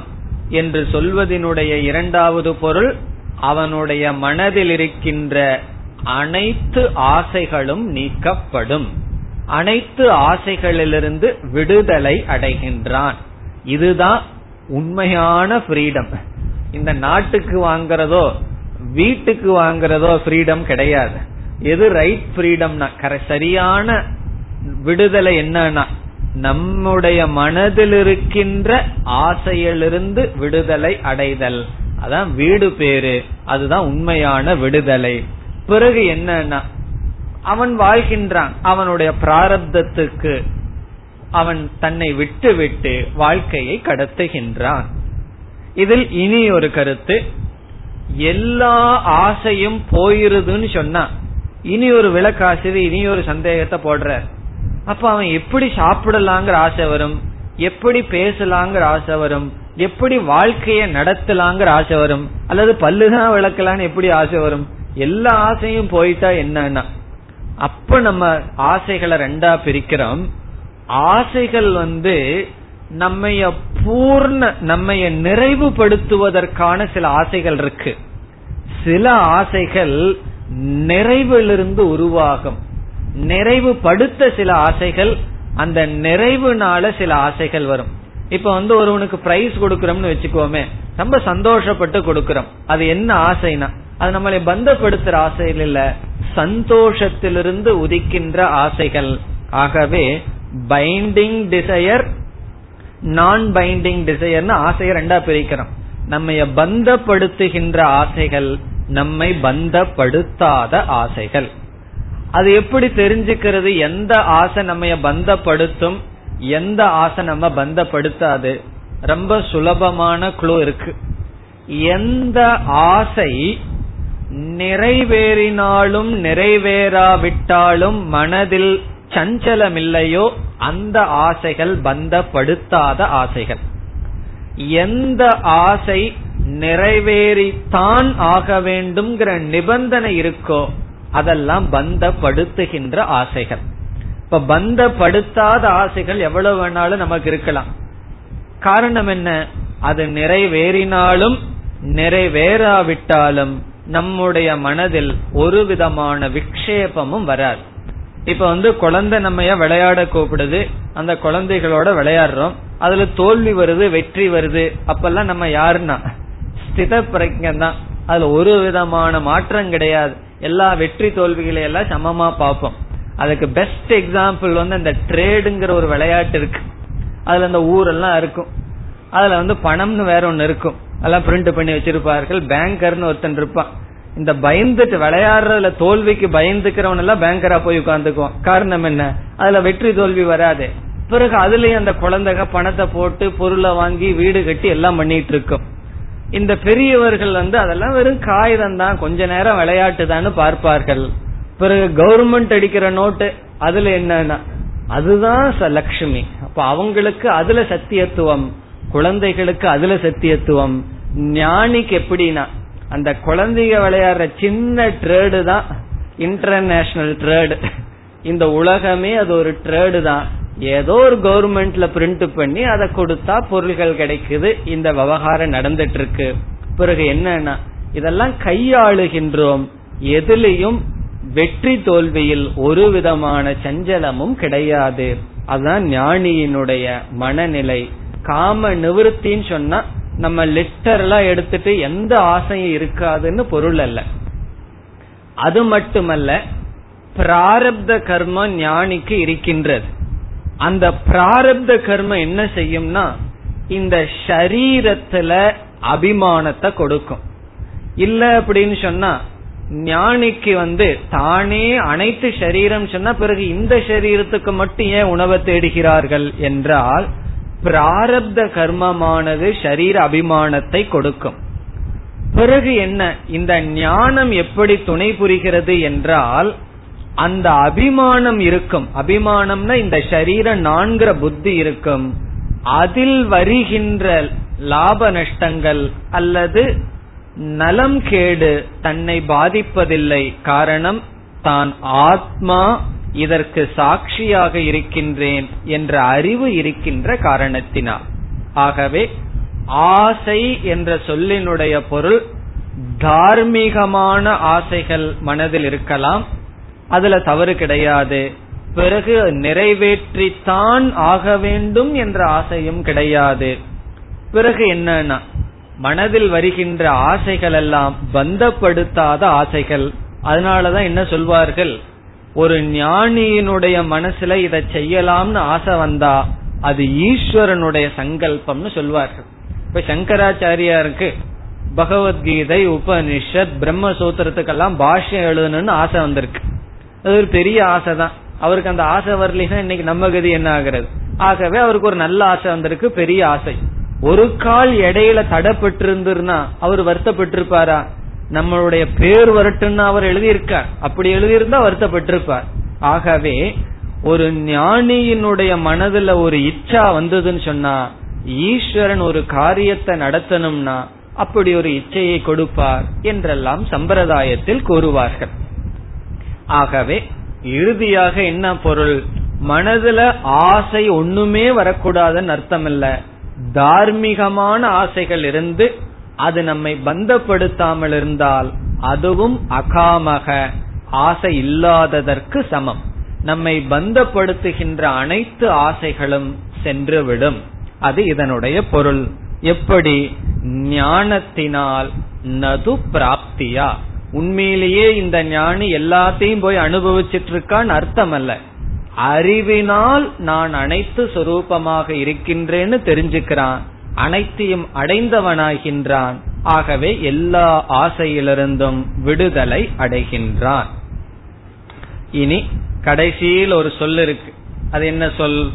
என்று சொல்வதனுடைய இரண்டாவது பொருள் அவனுடைய மனதில் இருக்கின்ற அனைத்து ஆசைகளும் நீக்கப்படும். அனைத்து ஆசைகளிலிருந்து விடுதலை அடைகின்றான். இதுதான் உண்மையான ஃப்ரீடம் இந்த நாட்டுக்கு வாங்குறதோ வீட்டுக்கு வாங்குறதோ ஃப்ரீடம் கிடையாது. எது ரைட் ஃப்ரீடம்னா சரியான விடுதலை என்னன்னா நம்முடைய மனதில் இருக்கின்ற ஆசையிலிருந்து விடுதலை அடைதல். அதான் வீடு பேரு. அதுதான் உண்மையான விடுதலை. பிறகு என்னன்னா அவன் வாழ்கின்றான். அவனுடைய பிராரப்தத்துக்கு அவன் தன்னை விட்டு விட்டு வாழ்க்கையை கடத்துகின்றான். இதில் இனி ஒரு கருத்து எல்லா ஆசையும் போயிருதுன்னு சொன்னா இனி ஒரு விளக்காசிரியர் இனி ஒரு சந்தேகத்தை போடுற அப்ப அவன் எப்படி சாப்பிடலாங்கிற ஆசை வரும்? எப்படி பேசலாங்கிற ஆசை வரும்? எப்படி வாழ்க்கைய நடத்தலாங்கிற ஆசை வரும்? அல்லது பல்லுதான் விளக்கலான்னு எப்படி ஆசை வரும்? எல்லா ஆசையும் போயிட்டா என்னன்னா அப்ப நம்ம ஆசைகளை ரெண்டா பிரிக்கிறோம். ஆசைகள் வந்து நம்மைய பூர்ண நம்மைய நிறைவுபடுத்துவதற்கான சில ஆசைகள் இருக்கு. சில ஆசைகள் நிறைவிலிருந்து உருவாகும். நிறைவுபடுத்த சில ஆசைகள் அந்த நிறைவுனால சில ஆசைகள் வரும். இப்ப வந்து ஒருவனுக்கு பிரைஸ் கொடுக்கறோம்னு வச்சுக்கோமே ரொம்ப சந்தோஷப்பட்டு கொடுக்கறோம். அது என்ன ஆசைனா அது நம்மளை பந்தப்படுத்துற ஆசைகள் இல்ல சந்தோஷத்திலிருந்து உதிக்கின்ற ஆசைகள். ஆகவே பைண்டிங் டிசையர் நான் பைண்டிங் டிசையர்னு ஆசையை ரெண்டா பிரிக்கிறோம். நம்ம பந்தப்படுத்துகின்ற ஆசைகள் நம்மை பந்தப்படுத்தாத ஆசைகள். அது எப்படி தெரிஞ்சுக்கிறது? எந்த ஆசை நம்ம பந்தப்படுத்தும்? எந்த ஆசை நம்ம பந்தப்படுத்தாது? ரொம்ப சுலபமான குழு இருக்கு. எந்த ஆசை நிறைவேறினாலும் நிறைவேறாவிட்டாலும் மனதில் சஞ்சலம் இல்லையோ அந்த ஆசைகள் பந்தப்படுத்தாத ஆசைகள். எந்த ஆசை நிறைவேறித்தான் ஆக வேண்டும்ங்கிற நிபந்தனை இருக்கோ அதெல்லாம் பந்தப்படுத்துகின்ற ஆசைகள். இப்ப பந்தப்படுத்தாத ஆசைகள் எவ்வளவு வேணாலும் நமக்கு இருக்கலாம். காரணம் என்ன? அது நிறைவேறினாலும் நிறைவேறாவிட்டாலும் நம்முடைய மனதில் ஒரு விதமான விக்ஷேபமும் வராது. இப்ப வந்து குழந்தை நம்ம விளையாட கூப்பிடுது. அந்த குழந்தைகளோட விளையாடுறோம். அதுல தோல்வி வருது வெற்றி வருது. அப்பெல்லாம் நம்ம யாருன்னா? ஸ்தித பிரஜன் தான் அதுல ஒரு விதமான மாற்றம் கிடையாது. எல்லா வெற்றி தோல்விகளை எல்லாம் சமமா பார்ப்போம். அதுக்கு பெஸ்ட் எக்ஸாம்பிள் வந்து அந்த ட்ரேடுங்கிற ஒரு விளையாட்டு இருக்கு. அதுல அந்த ஊரெல்லாம் இருக்கும். அதுல வந்து பணம்னு வேற ஒன்னு இருக்கும். அதெல்லாம் பிரிண்ட் பண்ணி வச்சிருப்பார்கள். பேங்கர்னு ஒருத்தன் இருப்பான். இந்த பயந்துட்டு விளையாடுறதுல தோல்விக்கு பயந்துக்கிறவன் எல்லாம் பேங்கரா போய் உட்காந்துக்குவான் காரணம் என்ன? அதுல வெற்றி தோல்வி வராது. பிறகு அதுலயும் அந்த குழந்தைங்க பணத்தை போட்டு பொருளை வாங்கி வீடு கட்டி எல்லாம் பண்ணிட்டு இருக்கும். இந்த பெரியவர்கள் வந்து அதெல்லாம் வெறும் காகிதம் தான். கொஞ்ச நேரம் விளையாட்டு தான் பார்ப்பார்கள். பிறகு கவர்மெண்ட் அடிக்கிற நோட்டு அதுல என்னன்னா அதுதான் லட்சுமி அப்ப அவங்களுக்கு அதுல சத்தியத்துவம். குழந்தைகளுக்கு அதுல சத்தியத்துவம். ஞானிக்கு எப்படின்னா அந்த குழந்தைங்க விளையாடுற சின்ன ட்ரேடு தான் இன்டர்நேஷனல் ட்ரேடு இந்த உலகமே அது ஒரு ட்ரேடு தான். ஏதோ ஒரு கவர்மெண்ட்ல பிரிண்ட் பண்ணி அதை கொடுத்தா பொருள்கள் கிடைக்குது. இந்த விவகாரம் நடந்துட்டு இருக்கு பிறகு என்னன்னா இதெல்லாம் கையாளுகின்றோம். எதிலையும் வெற்றி தோல்வியில் ஒரு விதமான சஞ்சலமும் கிடையாது. அதுதான் ஞானியினுடைய மனநிலை. காம நிவர்த்தின்னு சொன்னா நம்ம லிட்டர்லாம் எடுத்துட்டு எந்த ஆசையும் இருக்காதுன்னு பொருள் அல்ல. அது மட்டுமல்ல பிராரப்த கர்மம் ஞானிக்கு இருக்கின்றது. அந்த பிராரப்த கர்மம் என்ன செய்யும்னா இந்த ஷரீரத்துல அபிமானத்தை கொடுக்கும். இல்ல அப்படின்னு சொன்னா ஞானிக்கு வந்து தானே அனைத்து சரீரம் சொன்னா பிறகு இந்த சரீரத்துக்கு மட்டும் ஏன் உணவை தேடுகிறார்கள் என்றால் பிராரப்த கர்மமானது சரீர அபிமானத்தை கொடுக்கும். பிறகு என்ன? இந்த ஞானம் எப்படி துணை புரிகிறது என்றால் அந்த அபிமானம் இருக்கும். அபிமானம்னா இந்த சரீர நான்கிற புத்தி இருக்கும். அதில் வருகின்ற லாப நஷ்டங்கள் அல்லது நலம் கேடு தன்னை பாதிப்பதில்லை. காரணம் தான் ஆத்மா இதற்கு சாட்சியாக இருக்கின்றேன் என்ற அறிவு இருக்கின்ற காரணத்தினால். ஆகவே ஆசை என்ற சொல்லினுடைய பொருள் தார்மீகமான ஆசைகள் மனதில் இருக்கலாம் அதுல தவறு கிடையாது. பிறகு நிறைவேற்றித்தான் ஆக வேண்டும் என்ற ஆசையும் கிடையாது. பிறகு என்னன்னா மனதில் வருகின்ற ஆசைகள் எல்லாம் பந்தப்படுத்தாத ஆசைகள். அதனாலதான் என்ன சொல்வார்கள்? ஒரு ஞானியினுடைய மனசுல இதை செய்யலாம்னு ஆசை வந்தா அது ஈஸ்வரனுடைய சங்கல்பம்னு சொல்வார்கள். இப்ப சங்கராச்சாரியாருக்கு பகவத்கீதை உபனிஷத் பிரம்மசூத்திரத்துக்கெல்லாம் பாஷ்யம் எழுதணும்னு ஆசை வந்திருக்கு. அது ஒரு பெரிய ஆசை தான் அவருக்கு அந்த ஆசை வரலாம் இன்னைக்கு நம்ம கதி என்ன ஆகிறது? ஆகவே அவருக்கு ஒரு நல்ல ஆசை வந்திருக்கு பெரிய ஆசை. ஒரு கால் இடையில தடப்பட்டு அவர் வருத்தப்பட்டிருப்பாரா? நம்மளுடைய பேர் வரட்டும்னு அவர் எழுதியிருக்கார். அப்படி எழுதியிருந்தா வருத்தப்பட்டிருப்பார். ஆகவே ஒரு ஞானியினுடைய மனதுல ஒரு இச்சா வந்ததுன்னு சொன்னா ஈஸ்வரன் ஒரு காரியத்தை நடத்தணும்னா அப்படி ஒரு இச்சையை கொடுப்பார் என்றெல்லாம் சம்பிரதாயத்தில் கூறுவார்கள். ஆகவே இறுதியாக என்ன பொருள்? மனதுல ஆசை ஒண்ணுமே வரக்கூடாதுன்னு அர்த்தம் இல்ல தார்மீகமான ஆசைகள் இருந்து அது நம்மை பந்தப்படுத்தாமல் இருந்தால் அதுவும் அகாமக ஆசை இல்லாததற்கு சமம். நம்மை பந்தப்படுத்துகின்ற அனைத்து ஆசைகளும் சென்றுவிடும். அது இதனுடைய பொருள். எப்படி? ஞானத்தினால் நது பிராப்தியா. உண்மையிலேயே இந்த ஞானி எல்லாத்தையும் போய் அனுபவிச்சிட்டு இருக்கான்னு அர்த்தம் அல்ல அறிவினால் நான் அனைத்து சொரூபமாக இருக்கின்றேன்னு தெரிஞ்சுக்கிறான். அனைத்தையும் அடைந்தவனாகின்றான். ஆகவே எல்லா ஆசையிலிருந்தும் விடுதலை அடைகின்றான். இனி கடைசியில் ஒரு சொல் இருக்கு. அது என்ன சொல்?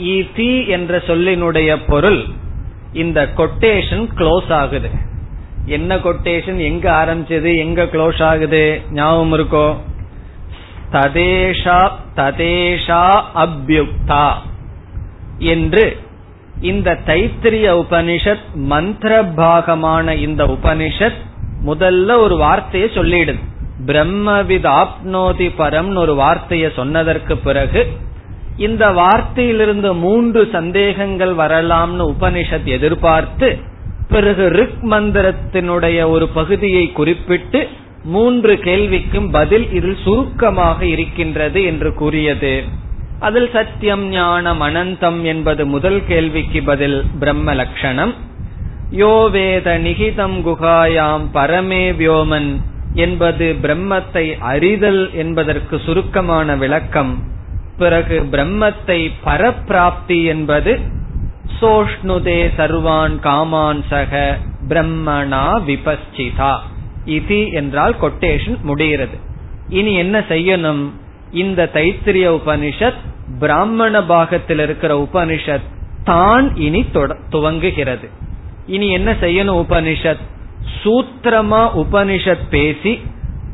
இதி என்ற சொல்லினுடைய பொருள் இந்த கொட்டேஷன் க்ளோஸ் ஆகுது. என்ன கொட்டேஷன் எங்க ஆரம்பிச்சது? எங்க க்ளோஸ் ஆகுது? ஞாபகம் இருக்கோ? ததேஷா ததேஷா அபியுக்தா. என்று இந்த தைத்திரிய உபனிஷத் மந்திர பாகமான இந்த உபனிஷத் முதல்ல ஒரு வார்த்தையை சொல்லிடுது. பிரம்மவித் ஆப்னோதி பரம் ஒரு வார்த்தையை சொன்னதற்கு பிறகு இந்த வார்த்தையிலிருந்து மூன்று சந்தேகங்கள் வரலாம்னு உபனிஷத் எதிர்பார்த்து பிறகு ரிக் மந்திரத்தினுடைய ஒரு பகுதியை குறிப்பிட்டு மூன்று கேள்விக்கும் பதில் இதில் சுருக்கமாக இருக்கின்றது என்று கூறியது. அதில் சத்தியம் ஞானம் அனந்தம் என்பது முதல் கேள்விக்கு பதில் பிரம்ம லட்சணம் யோ வேத நிகிதம் குகாயாம் பரமே வியோமன் என்பது பிரம்மத்தை அறிதல் என்பதற்கு சுருக்கமான விளக்கம். பிறகு பிரம்மத்தை பரப்பிராப்தி என்பது சோஷ்ணுதே சர்வான் காமான் சக பிரம்மணா விபஸ்சிதா. இதி என்றால் கொட்டேஷன் முடிகிறது. இனி என்ன செய்யணும்? இந்த தைத்திரிய உபனிஷத் பிராமண பாகத்தில் இருக்கிற உபனிஷத் தான் இனி துவங்குகிறது. இனி என்ன செய்யணும் உபனிஷத்? சூத்திரமா உபனிஷத் பேசி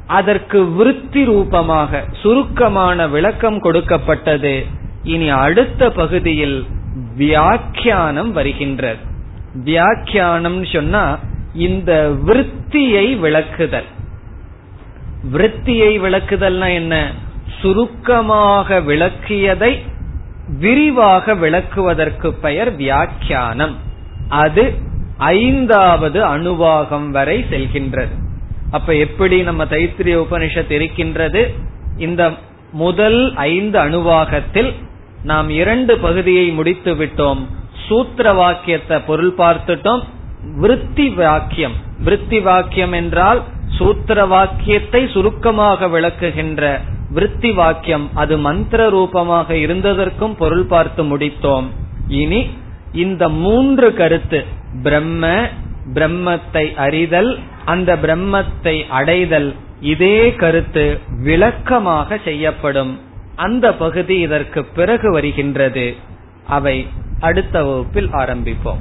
அதற்கு விருத்தி ரூபமாக சுருக்கமான விளக்கம் கொடுக்கப்பட்டது. இனி அடுத்த பகுதியில் வியாக்கியானம் வருகின்றது. வியாக்கியானம் சொன்னா இந்த விருத்தியை விளக்குதல். விருத்தியை விளக்குதல்னா என்ன? சுருக்கமாக விளக்கியதை விரிவாக விளக்குவதற்கு பெயர் வியாக்கியானம். அது ஐந்தாவது அணுவாகம் வரை செல்கின்றது. அப்ப எப்படி நம்ம தைத்திரிய உபனிஷத் இருக்கின்றது? இந்த முதல் ஐந்து அணுவாகத்தில் நாம் இரண்டு பகுதியை முடித்து விட்டோம். சூத்திர வாக்கியத்தை பொருள் பார்த்துட்டோம். விருத்தி வாக்கியம். விருத்தி வாக்கியம் என்றால் சூத்திர வாக்கியத்தை சுருக்கமாக விளக்குகின்ற விருத்தி வாக்கியம். அது மந்திர ரூபமாக இருந்ததற்கும் பொருள் பார்த்து முடித்தோம். இனி இந்த மூன்று கருத்து. பிரம்ம பிரம்மத்தை அறிதல் அந்த பிரம்மத்தை அடைதல். இதே கருத்து விளக்கமாக செய்யப்படும். அந்த பகுதி இதற்கு பிறகு வருகின்றது. அவை அடுத்த வகுப்பில் ஆரம்பிப்போம்.